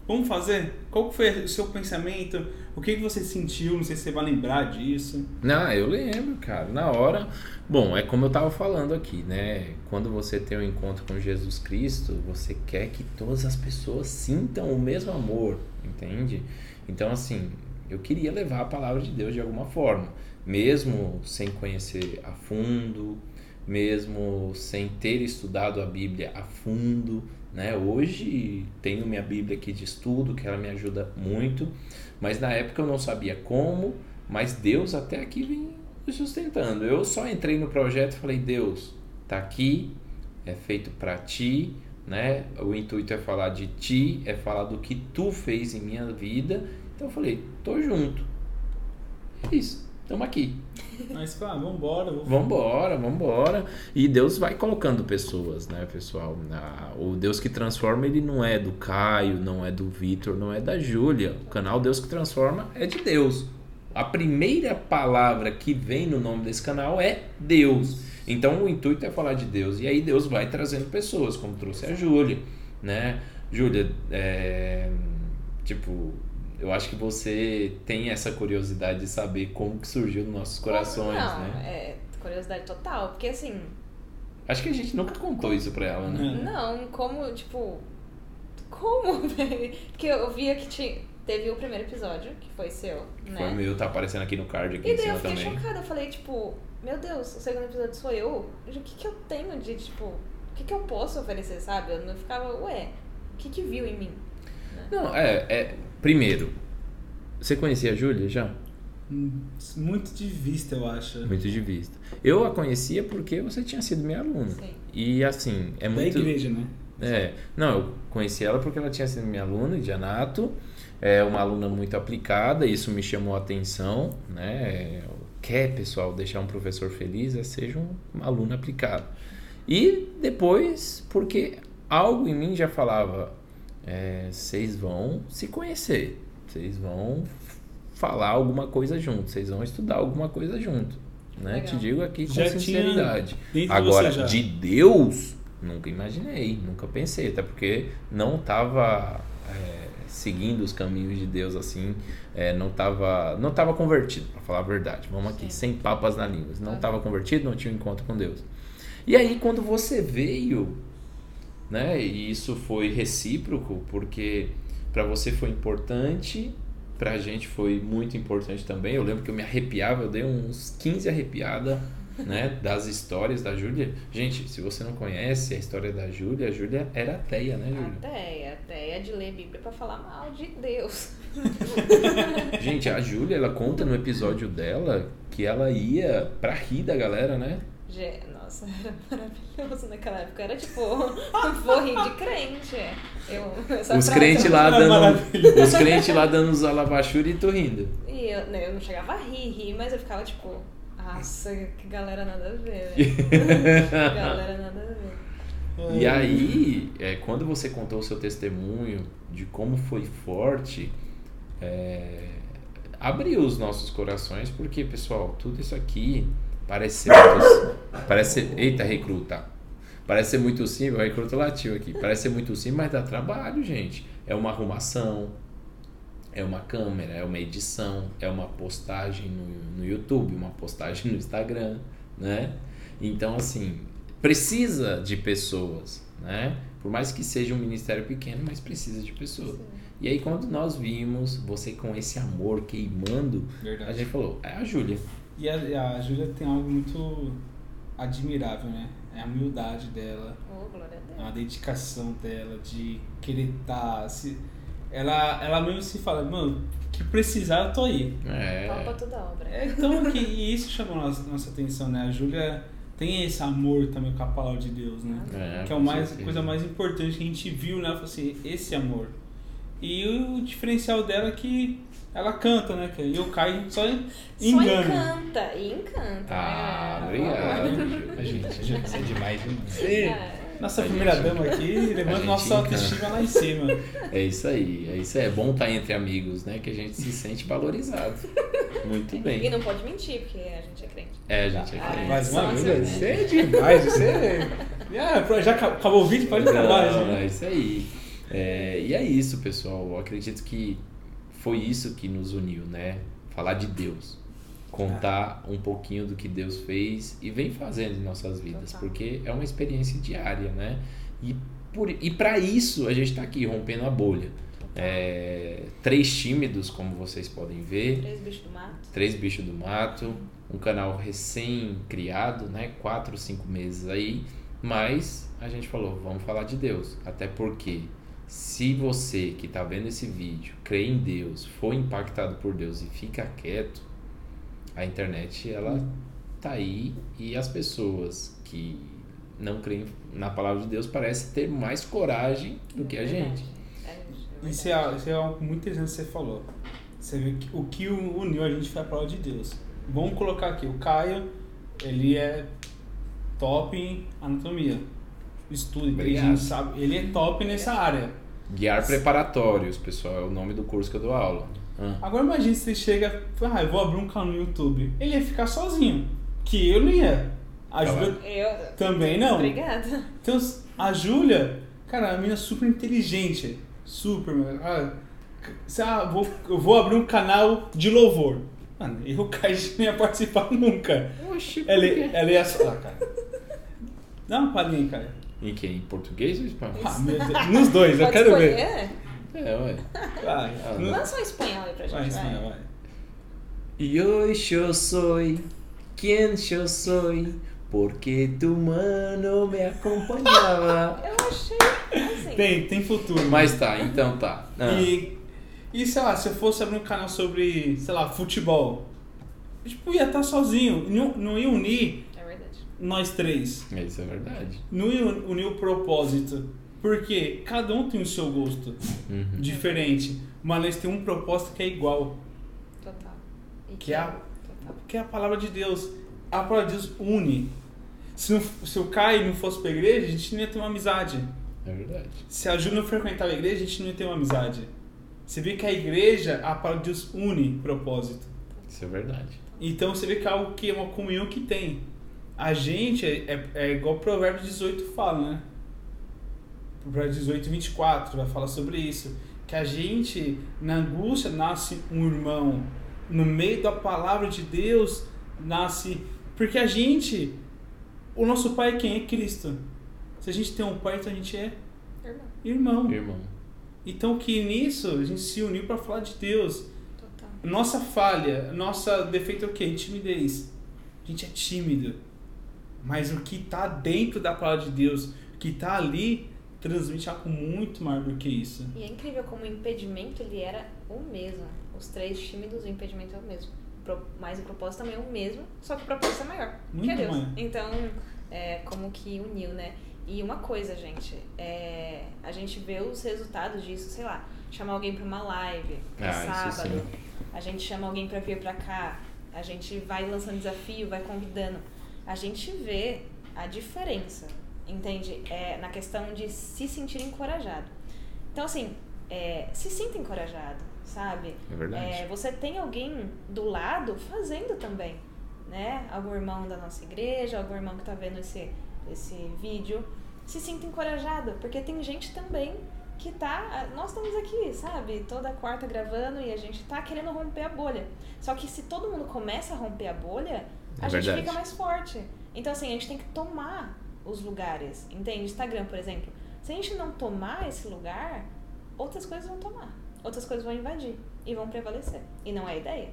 vamos fazer? Qual foi o seu pensamento? O que, que você sentiu? Não sei se você vai lembrar disso. Não, eu lembro, cara. Na hora. Bom, é como eu tava falando aqui, né? Quando você tem um encontro com Jesus Cristo, você quer que todas as pessoas sintam o mesmo amor, entende? Então, assim, eu queria levar a palavra de Deus de alguma forma, mesmo sem conhecer a fundo, mesmo sem ter estudado a Bíblia a fundo, né? Hoje tenho minha Bíblia aqui de estudo, que ela me ajuda muito, mas na época eu não sabia como, mas Deus até aqui vem me sustentando. Eu só entrei no projeto e falei: Deus, tá aqui, é feito para ti, né? O intuito é falar de ti, é falar do que tu fez em minha vida. Então eu falei: tô junto. É isso, estamos aqui. Mas, pá, vambora. Vou... Vambora, vambora. E Deus vai colocando pessoas, né, pessoal? Na- O Deus que transforma, ele não é do Caio, não é do Vitor, não é da Júlia. O canal Deus que transforma é de Deus. A primeira palavra que vem no nome desse canal é Deus. Então o intuito é falar de Deus. E aí Deus vai trazendo pessoas, como trouxe a Júlia, né? Júlia, é, tipo, eu acho que você tem essa curiosidade de saber como que surgiu nos nossos corações, não, né? É curiosidade total. Porque assim, Acho que a gente nunca contou isso pra ela, né? Não. Não, como, tipo. Como, velho? Porque eu via que tinha, teve o primeiro episódio, que foi seu, né? Foi o meu, tá aparecendo aqui no card aqui E em daí eu cima fiquei também. chocada, eu falei, tipo, meu Deus, o segundo episódio sou eu? O que que eu tenho de, tipo, o que que eu posso oferecer, sabe? Eu não ficava, ué, o que que viu em mim? Né? Não, é, é. Primeiro, você conhecia a Júlia já? Hum, Muito de vista, eu acho. Muito de vista. Eu a conhecia porque você tinha sido minha aluna. Sim. E assim, é Da muito. igreja, né? É, não, eu conheci ela porque ela tinha sido minha aluna de anato, é uma aluna muito aplicada, isso me chamou a atenção, né? Quer, pessoal, deixar um professor feliz é seja um, aluno aplicado. E depois, porque algo em mim já falava, é, vocês vão se conhecer, vocês vão falar alguma coisa junto, vocês vão estudar alguma coisa junto, né? Legal. Te digo aqui com Já sinceridade. de Agora, já. de Deus, nunca imaginei, nunca pensei, até porque não estava seguindo os caminhos de Deus assim, é, não estava não tava convertido, para falar a verdade. Vamos aqui, Sim. sem papas na língua. Não estava convertido, não tinha um encontro com Deus. E aí, quando você veio, né, e isso foi recíproco, porque para você foi importante, pra gente foi muito importante também. Eu lembro que eu me arrepiava, eu dei uns 15 arrepiada, né, das histórias da Júlia. Gente, se você não conhece a história da Júlia, a Júlia era ateia, né, Júlia? Até é de ler Bíblia pra falar mal de Deus. Gente, a Júlia, ela conta no episódio dela que ela ia pra rir da galera, né? Nossa, era maravilhoso naquela época. Era tipo, vou rir de crente. Eu, essa Os crentes lá é dando, os crentes lá dando os alabachura e tu rindo. E eu, né, eu não chegava a rir, rir, mas eu ficava tipo, nossa, que galera nada a ver, velho. galera nada a ver. E aí, é, quando você contou o seu testemunho de como foi forte, é, abriu os nossos corações, porque, pessoal, tudo isso aqui parece ser muito, parece eita, recruta. Parece ser muito simples, recruta latiu aqui. Parece ser muito simples, mas dá trabalho, gente. É uma arrumação, é uma câmera, é uma edição, é uma postagem no, no YouTube, uma postagem no Instagram, né? Então, assim, precisa de pessoas, né? Por mais que seja um ministério pequeno, mas precisa de pessoas. Sim. E aí, quando nós vimos você com esse amor queimando, a Verdade. gente falou, é a Júlia. E a, a Júlia tem algo muito admirável, né? É a humildade dela, Oh, glória a é Deus. dedicação dela de querer estar. se, ela, ela mesmo se fala, mano, que precisar eu tô aí. É, pra toda obra. É, então, que, e isso chamou nossa, nossa atenção, né? A Júlia tem esse amor também com a palavra de Deus, né? é, que é o mais, certeza. coisa mais importante que a gente viu, né? Falou assim, esse amor. E o diferencial dela é que ela canta, né? Que eu caio só Só engano. encanta, e encanta. Ah, né? obrigado. A gente, a gente é demais, É. nossa A primeira gente- dama aqui, gente nossa encanta. autoestima lá em cima. É isso aí, é isso aí. É bom estar entre amigos, né? Que a gente se sente valorizado. Muito E bem. não pode mentir, porque a gente é crente. É, a gente é Ah, crente. Mais uma Só vez, você é demais, você é... Ah, já acabou- o vídeo? Pode acabar, Não, é isso aí. É, e é isso, pessoal. Eu acredito que foi isso que nos uniu, né? Falar de Deus. Contar um pouquinho do que Deus fez e vem fazendo em nossas vidas. Total. Porque é uma experiência diária, né? E, por, e para isso a gente está aqui rompendo a bolha. É, três tímidos, como vocês podem ver. Três bichos do mato. Três Bichos do Mato, um canal recém-criado, né? Quatro, cinco meses aí. Mas a gente falou, vamos falar de Deus. Até porque se você que está vendo esse vídeo crê em Deus, foi impactado por Deus e fica quieto, a internet ela tá aí e as pessoas que não creem na palavra de Deus parecem ter mais coragem do que a gente. É, é Isso é, isso é algo muito interessante que você falou. Você vê que o que uniu a gente foi a palavra de Deus. Vamos colocar aqui, o Caio, ele é top em anatomia. Estuda, inteligente, sabe? Ele é top nessa área. Guiar preparatórios, pessoal, é o nome do curso que eu dou aula. Ah. Agora imagine se você chega, ah, eu vou abrir um canal no YouTube. Ele ia ficar sozinho, que eu não ia. A Tá Júlia Eu... também não. Obrigada. Então, a Júlia, cara, é uma menina super inteligente. Super. Ah, se, ah, vou, eu vou abrir um canal de louvor. Mano, eu, Caio, não ia participar nunca. Oxi, Ela, ela ia só. Ah, cara. Dá uma palhinha, cara. Em quem? Em português ou espanhol? Ah. Nos dois, eu quero ver. escolher? É, ué. Vai, Ah, no- Lança um espanhol aí pra gente, vai, vai. Ismael, vai. E hoje eu soy quien eu soy, porque tu mano me acompanhava. Eu achei assim. Tem, tem futuro. Mas tá, então tá. Ah, E, e sei lá, se eu fosse abrir um canal sobre, sei lá, futebol, tipo, ia estar sozinho. Não, não ia unir. Nós três. Isso é verdade. Não ia unir o propósito. Porque cada um tem o seu gosto Uhum. diferente. Mas nós temos um propósito que é igual. Total. E Que é a- Total. Que é a palavra de Deus. A palavra de Deus une. Se, não, se o Caio não fosse pra igreja, a gente não ia ter uma amizade. É verdade. Se a Ju não frequentava a igreja, a gente não ia ter uma amizade. Você vê que a igreja, a palavra de Deus une propósito. Isso é verdade. Então você vê que é algo que é uma comunhão que tem. A gente é, é, é igual o Provérbio 18 fala, né? Provérbio 18, 24 vai falar sobre isso. Que a gente, na angústia, nasce um irmão. No meio da palavra de Deus, nasce. Porque a gente, o nosso pai é quem? É Cristo. Se a gente tem um pai, então a gente é Irmão. irmão. Irmão. Então que nisso a gente se uniu para falar de Deus. Total. Nossa falha, nossa defeito é o quê? Timidez. A gente é tímido. Mas o que está dentro da palavra de Deus, o que está ali, transmite algo muito maior do que isso. E é incrível como o impedimento ele era o mesmo. Os três tímidos, o impedimento é o mesmo. Mas o propósito também é o mesmo, só que o propósito é maior. Muito que é Deus. maior. Então, é, como que uniu, né? E uma coisa, gente, é, a gente vê os resultados disso, sei lá, chamar alguém para uma live, no Ah, sábado, a gente chama alguém para vir para cá, a gente vai lançando desafio, vai convidando. A gente vê a diferença entende? É, na questão de se sentir encorajado. Então, assim, é, se sinta encorajado, sabe? É verdade. É, você tem alguém do lado fazendo também, né? Algum irmão da nossa igreja, algum irmão que tá vendo esse, esse vídeo. Se sinta encorajado, porque tem gente também que tá. Nós estamos aqui, sabe? Toda quarta gravando e a gente tá querendo romper a bolha. Só que se todo mundo começa a romper a bolha, a É gente verdade. fica mais forte. Então, assim, a gente tem que tomar os lugares. Entende? Instagram, por exemplo. Se a gente não tomar esse lugar, outras coisas vão tomar. Outras coisas vão invadir e vão prevalecer. E não é a ideia.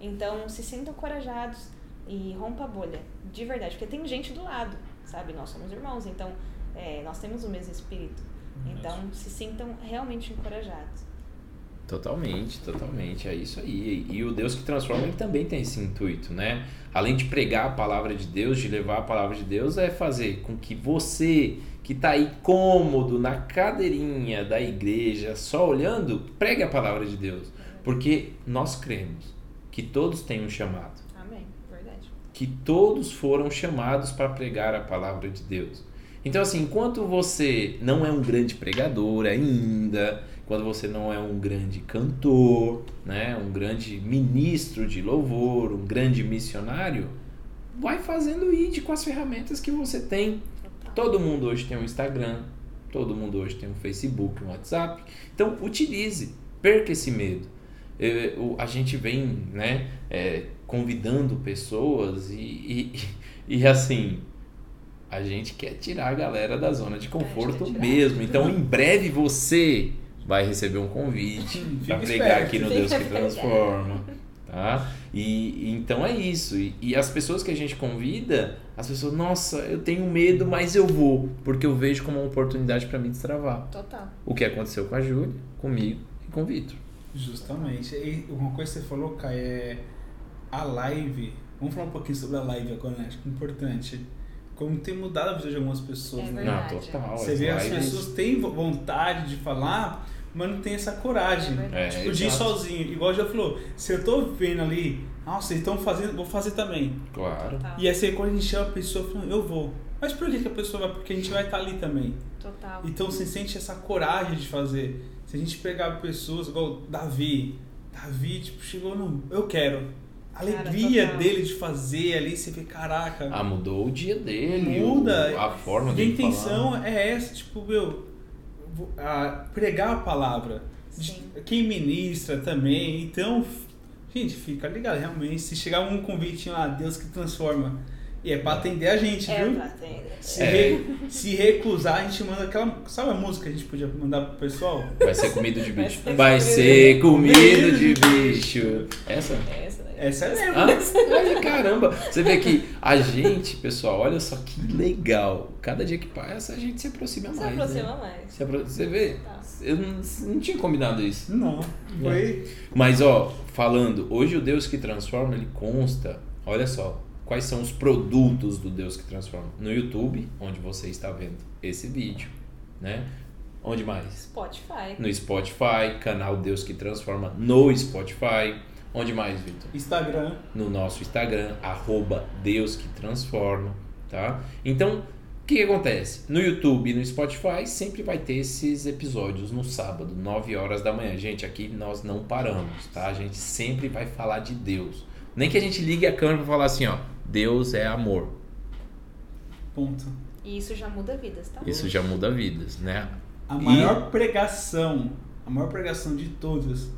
Então, se sintam corajados e rompa a bolha. De verdade. Porque tem gente do lado, sabe? Nós somos irmãos, então é, nós temos o mesmo espírito. Então, se sintam realmente encorajados. Totalmente, totalmente, é isso aí. E o Deus que transforma, ele também tem esse intuito, né? Além de pregar a palavra de Deus, de levar a palavra de Deus, é fazer com que você que está aí cômodo na cadeirinha da igreja, só olhando, pregue a palavra de Deus. Porque nós cremos que todos têm um chamado, Amém. Verdade. que todos foram chamados para pregar a palavra de Deus. Então, assim, enquanto você não é um grande pregador ainda, quando você não é um grande cantor, né, um grande ministro de louvor, um grande missionário, vai fazendo ID com as ferramentas que você tem. Todo mundo hoje tem um Instagram, todo mundo hoje tem um Facebook, um WhatsApp. Então, utilize, perca esse medo. O- A gente vem né, eh, convidando pessoas e, e, e, assim, a gente quer tirar a galera da zona de conforto mesmo. Então, em breve você vai receber um convite Hum, para pregar esperto. aqui no Fica Deus que transforma. Tá? E, então é isso. E, e as pessoas que a gente convida, as pessoas, nossa, eu tenho medo, mas eu vou, porque eu vejo como uma oportunidade para me destravar. Total. O que aconteceu com a Júlia, comigo e com o Vitor. Justamente. E uma coisa que você falou, Kai, é a live. Vamos falar um pouquinho sobre a live agora, né? Acho que é importante. Como tem mudado a vida de algumas pessoas, É né? Não, total. Você as vê as pessoas têm vo- vontade de falar, mas não tem essa coragem. É verdade. É, tipo, de ir sozinho. Igual já falou, se eu tô vendo ali, nossa, estão fazendo, vou fazer também. Claro. Total. E assim, quando a gente chama a pessoa, falando, eu vou. Mas por que, que a pessoa vai? Porque a gente vai estar ali também. Total. Então você sente essa coragem de fazer. Se a gente pegar pessoas igual Davi, Davi, tipo, chegou no. Eu quero. A Cara, alegria total. dele de fazer ali, você vê, caraca. Ah, mudou o dia dele. Muda. o- a forma e a dele intenção falar. é essa, tipo, meu, a pregar a palavra. De- Sim. Quem ministra também. Então, gente, fica ligado, realmente. Se chegar um convite lá, Deus que transforma. E é pra atender a gente, É, viu? pra atender. Se, É. re- se recusar, a gente manda aquela. Sabe a música que a gente podia mandar pro pessoal? Vai ser comido de bicho. ser Vai comido ser de comido de bicho. bicho. Essa? Essa é mesmo. Ah, olha, caramba. Você vê que a gente, pessoal, olha só que legal. Cada dia que passa, a gente se aproxima Se mais. aproxima né? mais. Se apro- Você vê? Tá. Eu não, não tinha combinado isso. Não, foi. Mas, ó, falando, hoje o Deus que transforma, ele consta, olha só, quais são os produtos do Deus que transforma. No YouTube, onde você está vendo esse vídeo, né? Onde mais? Spotify. No Spotify, canal Deus que Transforma no Spotify. Onde mais, Vitor? Instagram. No nosso Instagram, arroba Deus que Transforma, tá? Então, o que, que acontece? No YouTube e no Spotify sempre vai ter esses episódios no sábado, 9 horas da manhã. Gente, aqui nós não paramos, tá? A gente sempre vai falar de Deus. Nem que a gente ligue a câmera pra falar assim, ó, Deus é amor. Ponto. E isso já muda vidas, tá? Isso já muda vidas, né? A E- maior pregação, a maior pregação de todas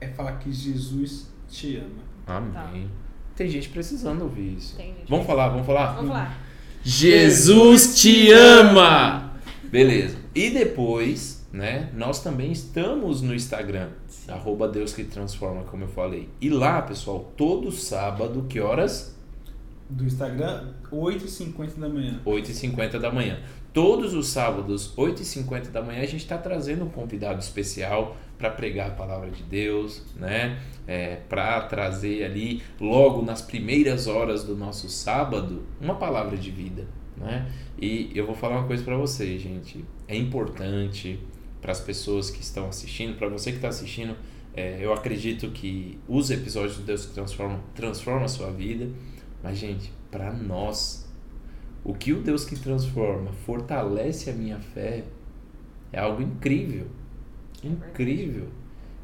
é falar que Jesus te ama. Amém. Tem gente precisando ouvir isso. Tem gente Vamos falar, vamos falar? Vamos lá. Jesus te ama! Beleza. E depois, né, nós também estamos no Instagram, arroba Deus que Transforma, como eu falei. E lá, pessoal, todo sábado, que horas? Do Instagram, 8h50 da manhã. 8h50 da manhã. Todos os sábados, 8h50 da manhã, a gente está trazendo um convidado especial para pregar a palavra de Deus, né? É, para trazer ali, logo nas primeiras horas do nosso sábado, uma palavra de vida, né? E eu vou falar uma coisa para vocês, gente. É importante para as pessoas que estão assistindo, para você que está assistindo, é, eu acredito que os episódios do Deus que transforma, transforma a sua vida. Mas, gente, para nós, o que o Deus que transforma fortalece a minha fé é algo incrível. Incrível.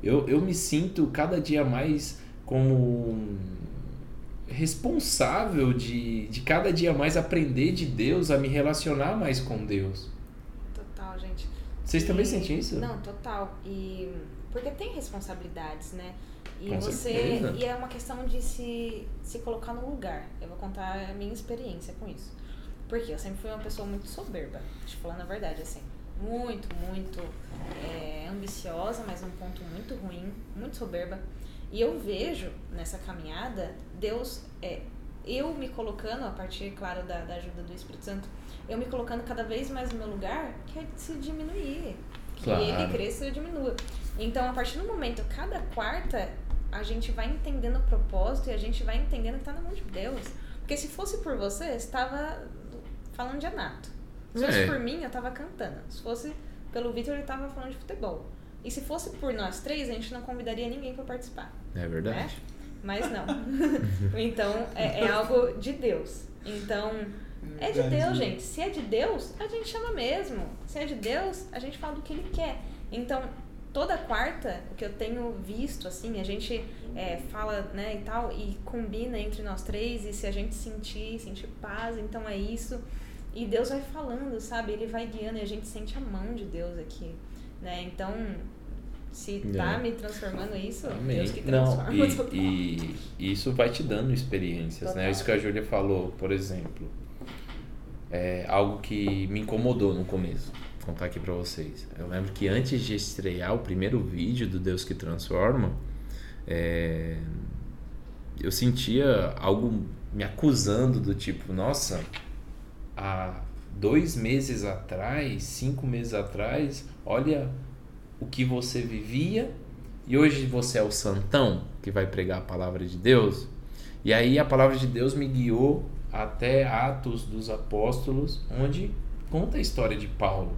Eu, eu me sinto cada dia mais como responsável de, de cada dia mais aprender de Deus, a me relacionar mais com Deus. Total, gente. Vocês E- também sentem isso? Não, total. E porque tem responsabilidades, né? E Com você certeza. e é uma questão de se, se colocar no lugar. Eu vou contar a minha experiência com isso. Porque eu sempre fui uma pessoa muito soberba, te falando a verdade, assim. Muito, muito é, ambiciosa, mas num ponto muito ruim, muito soberba. E eu vejo nessa caminhada Deus, é, eu me colocando, a partir, claro, da, da ajuda do Espírito Santo, eu me colocando cada vez mais no meu lugar, que é de se diminuir. Que Claro. ele cresça e eu diminua. Então, a partir do momento, cada quarta, a gente vai entendendo o propósito e a gente vai entendendo que tá na mão de Deus. Porque se fosse por você estava falando de anato. Se fosse É. por mim, eu tava cantando. Se fosse pelo Vitor, ele tava falando de futebol. E se fosse por nós três, a gente não convidaria ninguém para participar. É verdade. Mas não. então, é, é algo de Deus. Então, é de Deus, gente. Se é de Deus, a gente chama mesmo. Se é de Deus, a gente fala do que ele quer. Então, toda quarta, o que eu tenho visto, assim, a gente é, fala, né, e tal, e combina entre nós três, e se a gente sentir, sentir paz, então é isso. E Deus vai falando, sabe? Ele vai guiando e a gente sente a mão de Deus aqui, né? Então, se tá É. me transformando isso, Amém. Deus que Não, transforma total. e, e isso vai te dando experiências, né? Total. Isso que a Júlia falou, por exemplo, é algo que me incomodou no começo. Vou contar aqui pra vocês. Eu lembro que antes de estrear o primeiro vídeo do Deus que Transforma, é, eu sentia algo me acusando do tipo, nossa, há dois meses atrás, cinco meses atrás, olha o que você vivia e hoje você é o santão que vai pregar a palavra de Deus. E aí a palavra de Deus me guiou até Atos dos Apóstolos, onde conta a história de Paulo.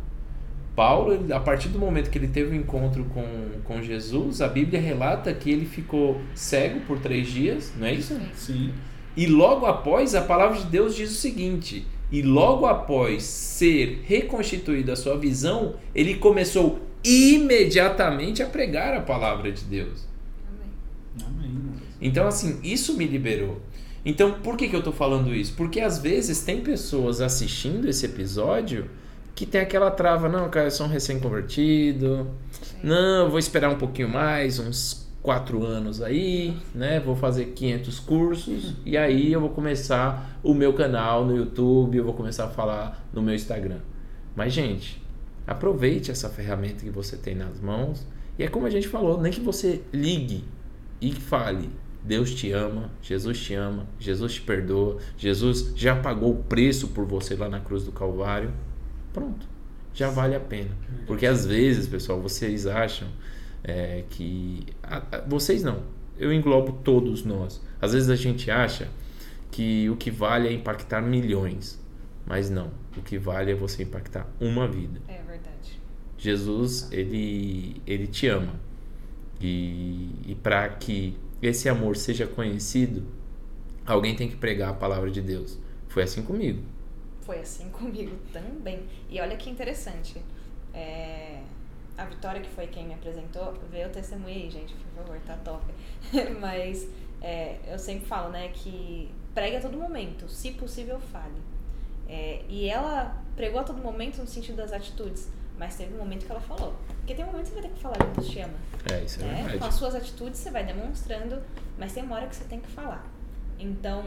Paulo, a partir do momento que ele teve o um encontro com, com Jesus, a Bíblia relata que ele ficou cego por três dias, não é isso? Sim. E logo após, a palavra de Deus diz o seguinte: e logo após ser reconstituída a sua visão, ele começou imediatamente a pregar a palavra de Deus. Amém. Amém. Então, assim, isso me liberou. Então, por que, que eu tô falando isso? Porque às vezes tem pessoas assistindo esse episódio que tem aquela trava, não, cara, eu sou um recém-convertido, não, vou esperar um pouquinho mais, uns quatro anos aí, né? Vou fazer 500 cursos e aí eu vou começar o meu canal no YouTube, eu vou começar a falar no meu Instagram. Mas, gente, aproveite essa ferramenta que você tem nas mãos e é como a gente falou, nem que você ligue e fale: Deus te ama, Jesus te ama, Jesus te perdoa, Jesus já pagou o preço por você lá na cruz do Calvário. Pronto, já vale a pena. Porque às vezes, pessoal, vocês acham é, que. a- a- vocês não, eu englobo todos nós. Às vezes a gente acha que o que vale é impactar milhões, mas não. O que vale é você impactar uma vida. É verdade. Jesus, ele, ele te ama. E, e para que esse amor seja conhecido, alguém tem que pregar a palavra de Deus. Foi assim comigo. Foi assim comigo também. E olha que interessante. É, A Vitória, que foi quem me apresentou, vê o testemunho aí, gente, por favor, tá top. Mas é, eu sempre falo, né, que pregue a todo momento, se possível, fale. É, e ela pregou a todo momento no sentido das atitudes, mas teve um momento que ela falou. Porque tem um momento que você vai ter que falar Deus te ama. É, isso é né? Com as verdade. suas atitudes você vai demonstrando, mas tem uma hora que você tem que falar. Então,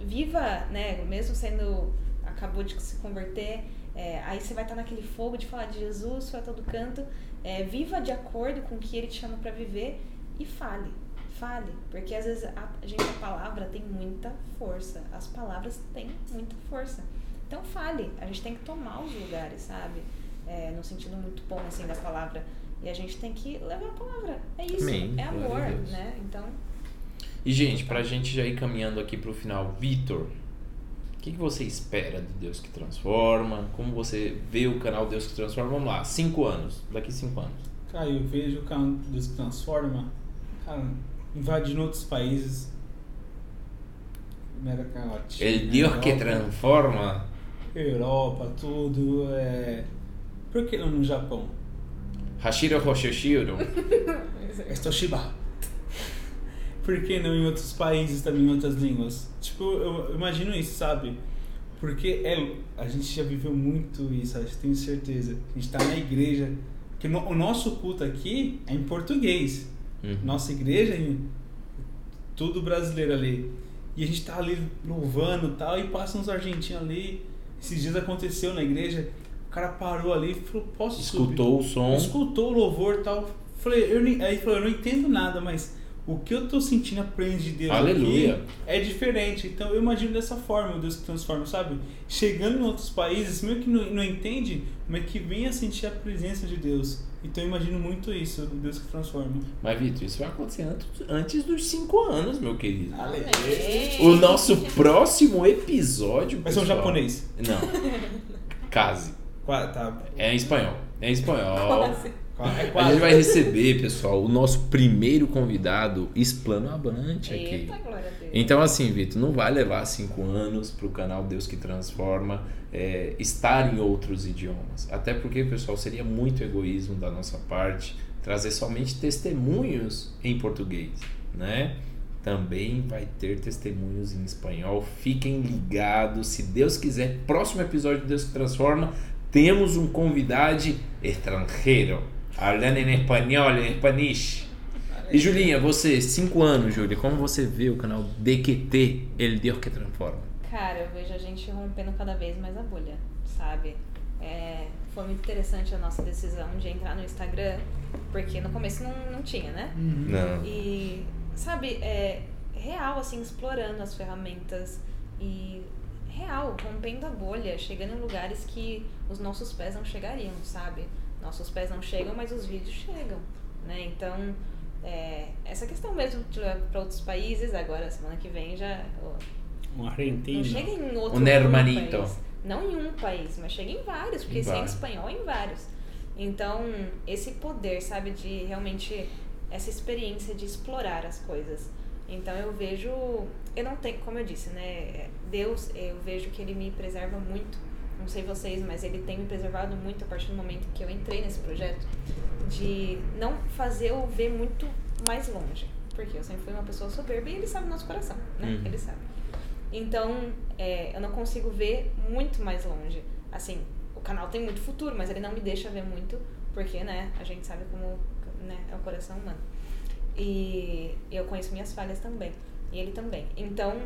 viva, né, mesmo sendo acabou de se converter, é, aí você vai estar naquele fogo de falar de Jesus, foi a todo canto, é, viva de acordo com o que ele te chama para viver e fale. Fale, porque às vezes a, a gente a palavra tem muita força. As palavras têm muita força. Então fale, a gente tem que tomar os lugares, sabe? É, no sentido muito bom assim da palavra. E a gente tem que levar a palavra. É isso. Amém, É amor, né? Então, E, gente, pra gente já ir caminhando aqui pro final, Vitor, que, que você espera de Deus que Transforma? Como você vê o canal Deus que Transforma? Vamos lá, cinco anos, daqui cinco anos. Cara, eu vejo o canal Deus que transforma, cara, invadindo outros países, América Latina. El que Europa, transforma. Europa, tudo. É... Por que não no Japão? Hashiro Hoshoshiro. É Toshiba. Por que não em outros países também, em outras línguas? Tipo, eu imagino isso, sabe? Porque é, a gente já viveu muito isso, acho que tenho certeza. A gente tá na igreja. Porque no- o nosso culto aqui é em português. Uhum. Nossa igreja é tudo brasileiro ali. E a gente tá ali louvando e tal, e passa uns argentinos ali. Esses dias aconteceu na igreja, o cara parou ali e falou, posso subir? Escutou o som. escutou o louvor e tal. Falei, eu nem, aí falou, eu não entendo nada, mas o que eu tô sentindo a presença de Deus Aleluia. aqui é diferente. Então eu imagino dessa forma, o Deus que transforma, sabe? Chegando em outros países, meio que não, não entende, mas que vem a sentir a presença de Deus. Então eu imagino muito isso, o Deus que transforma. Mas, Vitor, isso vai acontecer antes, antes dos 5 anos, meu querido. Amém. O nosso próximo episódio. Mas são pessoal- japonês. Não. Case. Tá, É em espanhol. É em espanhol. Quase. É A gente vai receber, pessoal, o nosso primeiro convidado hispanohablante aqui. Eita, glória a Deus. Então, assim, Vitor, não vai levar cinco anos para o canal Deus que Transforma é, estar em outros idiomas. Até porque, pessoal, seria muito egoísmo da nossa parte trazer somente testemunhos em português, né? Também vai ter testemunhos em espanhol. Fiquem ligados. Se Deus quiser, próximo episódio de Deus que Transforma, temos um convidado estrangeiro. Falando em espanhol, em espanhol. E Julinha, você, 5 anos, Júlia, como você vê o canal DQT, El Deus que Transforma? Cara, eu vejo a gente rompendo cada vez mais a bolha, sabe? É, foi muito interessante a nossa decisão de entrar no Instagram, porque no começo não, não tinha, né? Não. E, sabe, é real, assim, explorando as ferramentas e real, rompendo a bolha, chegando em lugares que os nossos pés não chegariam, sabe? Nossos pés não chegam, mas os vídeos chegam, né? Então, é, essa questão mesmo para outros países, agora, semana que vem já. ó, Um Não argentino. chega em outro Um hermanito. país. Não em um país, mas chega em vários, porque Em se é em espanhol, em vários. Então, esse poder, sabe, de realmente essa experiência de explorar as coisas. Então eu vejo, eu não tenho, como eu disse, né, Deus, eu vejo que ele me preserva muito. Não sei vocês, mas ele tem me preservado muito a partir do momento que eu entrei nesse projeto, de não fazer eu ver muito mais longe. Porque eu sempre fui uma pessoa soberba e ele sabe o nosso coração, né? Uhum. Ele sabe. Então, é, eu não consigo ver muito mais longe. Assim, o canal tem muito futuro, mas ele não me deixa ver muito, porque, né, a gente sabe como né, é o coração humano. E eu conheço minhas falhas também, e ele também. Então,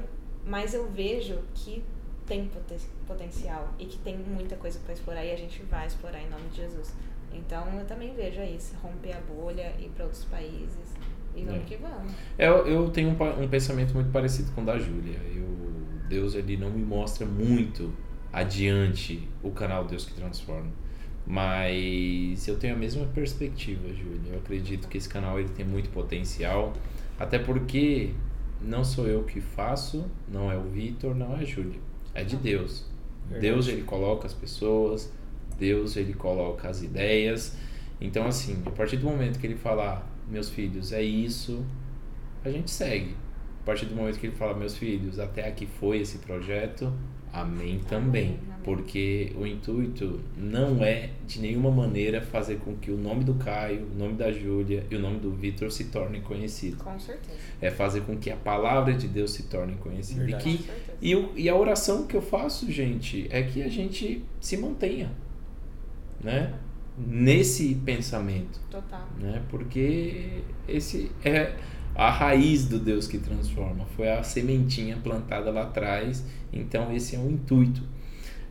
mas eu vejo que tem poten- potencial e que tem muita coisa para explorar e a gente vai explorar em nome de Jesus. Então, eu também vejo isso, romper a bolha, ir para outros países e vamos É. que vamos. Eu, eu tenho um, um pensamento muito parecido com o da Júlia. Eu, Deus ele não me mostra muito adiante o canal Deus que Transforma. Mas eu tenho a mesma perspectiva, Júlia. Eu acredito que esse canal ele tem muito potencial. Até porque não sou eu que faço, não é o Vitor, não é a Júlia. É de Deus. Verdade. Deus ele coloca as pessoas, Deus ele coloca as ideias. Então assim, a partir do momento que ele falar, meus filhos, é isso, a gente segue. A partir do momento que ele fala, meus filhos, até aqui foi esse projeto, amém também. Amém. Porque o intuito não é de nenhuma maneira fazer com que o nome do Caio, o nome da Júlia e o nome do Vitor se tornem conhecidos. Com certeza. É fazer com que a palavra de Deus se torne conhecida. E, Verdade. que, Com certeza. e, e a oração que eu faço, gente, é que a gente se mantenha, né? Nesse pensamento Total. né? Porque esse é a raiz do Deus que transforma, foi a sementinha plantada lá atrás, então esse é o intuito.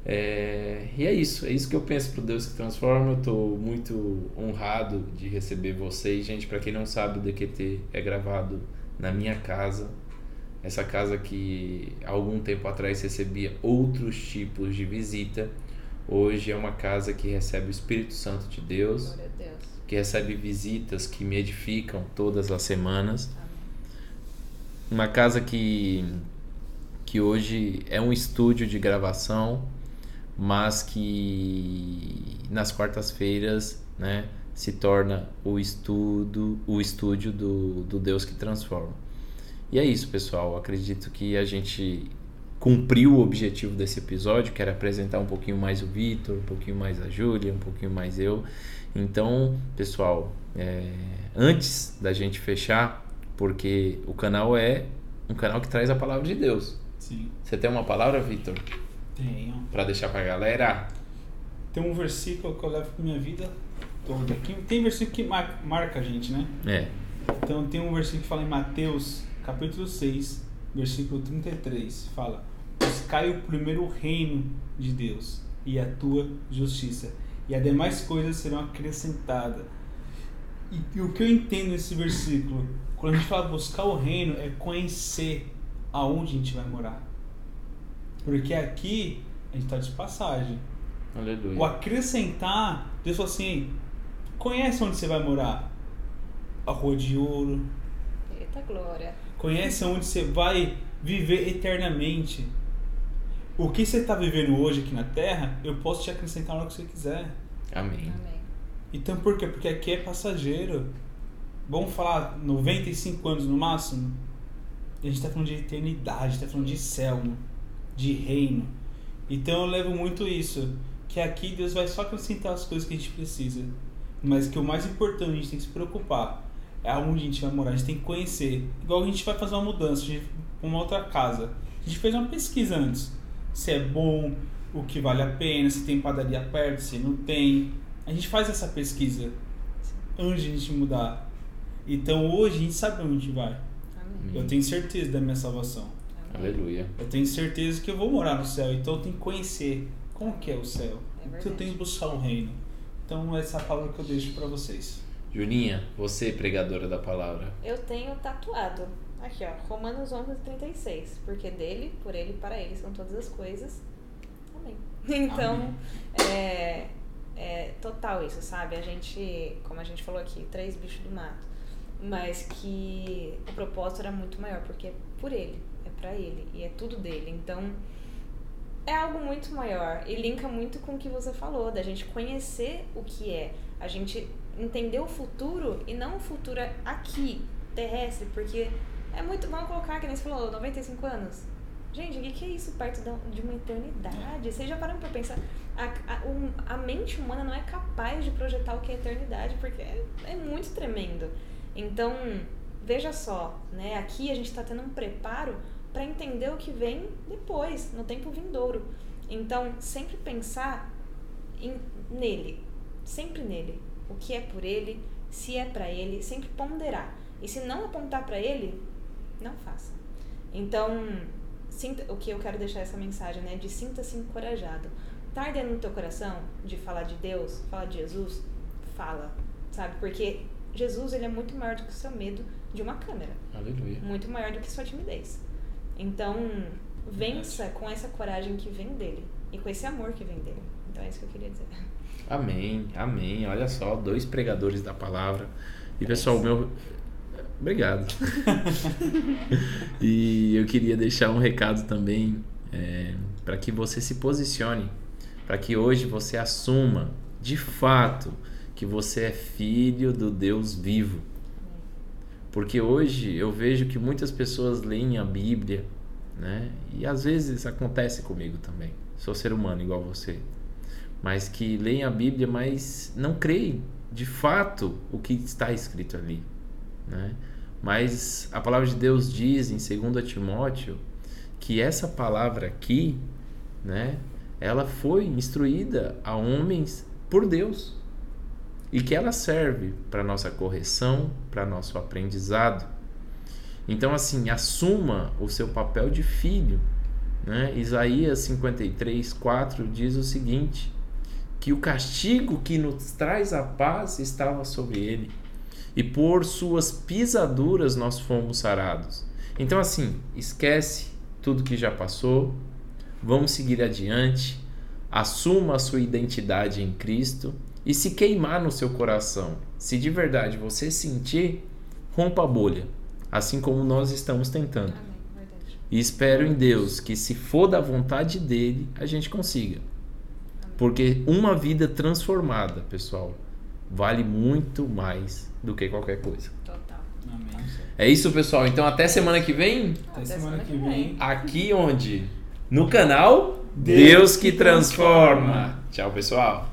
É, e é isso, é isso que eu penso pro Deus que transforma. Eu estou muito honrado de receber vocês, gente. Para quem não sabe, o DQT é gravado na minha casa. Essa casa que algum tempo atrás recebia outros tipos de visita, hoje é uma casa que recebe o Espírito Santo de Deus Glória a Deus. Que recebe visitas que me edificam todas as semanas. Uma casa que, que hoje é um estúdio de gravação, mas que nas quartas-feiras né, se torna o estudo, o estúdio do, do Deus que transforma. E é isso, pessoal. Acredito que a gente cumpriu o objetivo desse episódio, que era apresentar um pouquinho mais o Vitor, um pouquinho mais a Júlia, um pouquinho mais eu. Então, pessoal, é, antes da gente fechar, porque o canal é um canal que traz a palavra de Deus. Sim, Você tem uma palavra, Vitor, tenho. para deixar pra galera? Tem um versículo que eu levo pra minha vida toda. Tem versículo que mar- marca a gente, né? É. Então tem um versículo que fala em Mateus, capítulo 6, versículo 33, fala: Buscai o primeiro reino de Deus e a tua justiça, e as demais coisas serão acrescentadas. E, e o que eu entendo nesse versículo, quando a gente fala buscar o reino, é conhecer aonde a gente vai morar. Porque aqui a gente está de passagem. O Aleluia. acrescentar, Deus falou assim: conhece onde você vai morar? A Rua de Ouro. Eita glória. Conhece onde você vai viver eternamente. O que você está vivendo hoje aqui na Terra, eu posso te acrescentar na hora que você quiser. Amém. Amém. Então por quê? Porque aqui é passageiro. Vamos falar 95 anos no máximo? A gente está falando de eternidade, está falando de céu, de reino. Então eu levo muito isso. Que aqui Deus vai só acrescentar as coisas que a gente precisa. Mas que o mais importante a gente tem que se preocupar é aonde a gente vai morar. A gente tem que conhecer. Igual a gente vai fazer uma mudança, a gente uma outra casa. A gente fez uma pesquisa antes. Se é bom, o que vale a pena, se tem padaria perto, se não tem. A gente faz essa pesquisa antes de a gente mudar. Então hoje a gente sabe onde a gente vai. Amém. Eu tenho certeza da minha salvação. Amém. Aleluia. Eu tenho certeza que eu vou morar no céu. Então eu tenho que conhecer como que é o céu. É Então eu tenho que buscar o reino. Então essa é a palavra que eu deixo para vocês. Juninha, você, pregadora da palavra. Eu tenho tatuado. Aqui, ó. Romanos 11, 36. Porque dele, por ele e para ele são todas as coisas. Amém. Então, é, é total isso, sabe? A gente, como a gente falou aqui, três bichos do mato. Mas que o propósito era muito maior, porque é por ele, é pra ele e é tudo dele. Então, é algo muito maior e linka muito com o que você falou, da gente conhecer o que é, a gente entender o futuro e não o futuro aqui, terrestre, porque é muito. Vamos colocar, que nem você falou, 95 anos. Gente, o que que é isso perto de uma eternidade? Vocês já pararam pra pensar? A, a, um- a mente humana não é capaz de projetar o que é eternidade, porque é, é muito tremendo. Então, veja só, né? Aqui a gente tá tendo um preparo para entender o que vem depois, no tempo vindouro. Então, sempre pensar em- nele, sempre nele. O que é por ele, se é para ele, sempre ponderar. E se não apontar para ele, não faça. Então, sinta, o que eu quero deixar essa mensagem, né, de sinta-se encorajado. Tá ardendo no teu coração de falar de Deus, falar de Jesus? Fala, sabe? Porque Jesus, ele é muito maior do que o seu medo de uma câmera Aleluia. muito maior do que sua timidez. Então, vença com essa coragem que vem dele e com esse amor que vem dele. Então é isso que eu queria dizer. Amém, amém. Olha só, dois pregadores da palavra. E pessoal, o meu. Obrigado. e eu queria deixar um recado também para que você se posicione, para que hoje você assuma de fato que você é filho do Deus vivo. Porque hoje eu vejo que muitas pessoas leem a Bíblia, né? E às vezes acontece comigo também. Sou ser humano igual você. Mas que leem a Bíblia, mas não creem de fato o que está escrito ali, né? Mas a palavra de Deus diz em 2 Timóteo que essa palavra aqui, né, ela foi instruída a homens por Deus e que ela serve para nossa correção, para nosso aprendizado. Então, assim, assuma o seu papel de filho. Né? Isaías 53, 4 diz o seguinte: que o castigo que nos traz a paz estava sobre ele, e por suas pisaduras nós fomos sarados. Então, assim, esquece tudo que já passou, vamos seguir adiante, assuma a sua identidade em Cristo e se queimar no seu coração, se de verdade você sentir, rompa a bolha, assim como nós estamos tentando. Amém. E espero em Deus que, se for da vontade dele, a gente consiga. Porque uma vida transformada, pessoal, vale muito mais do que qualquer coisa. Total. Amém. É isso, pessoal. Então até semana que vem. Até semana que vem. Aqui onde? No canal Deus Deus que que transforma. Tchau, pessoal.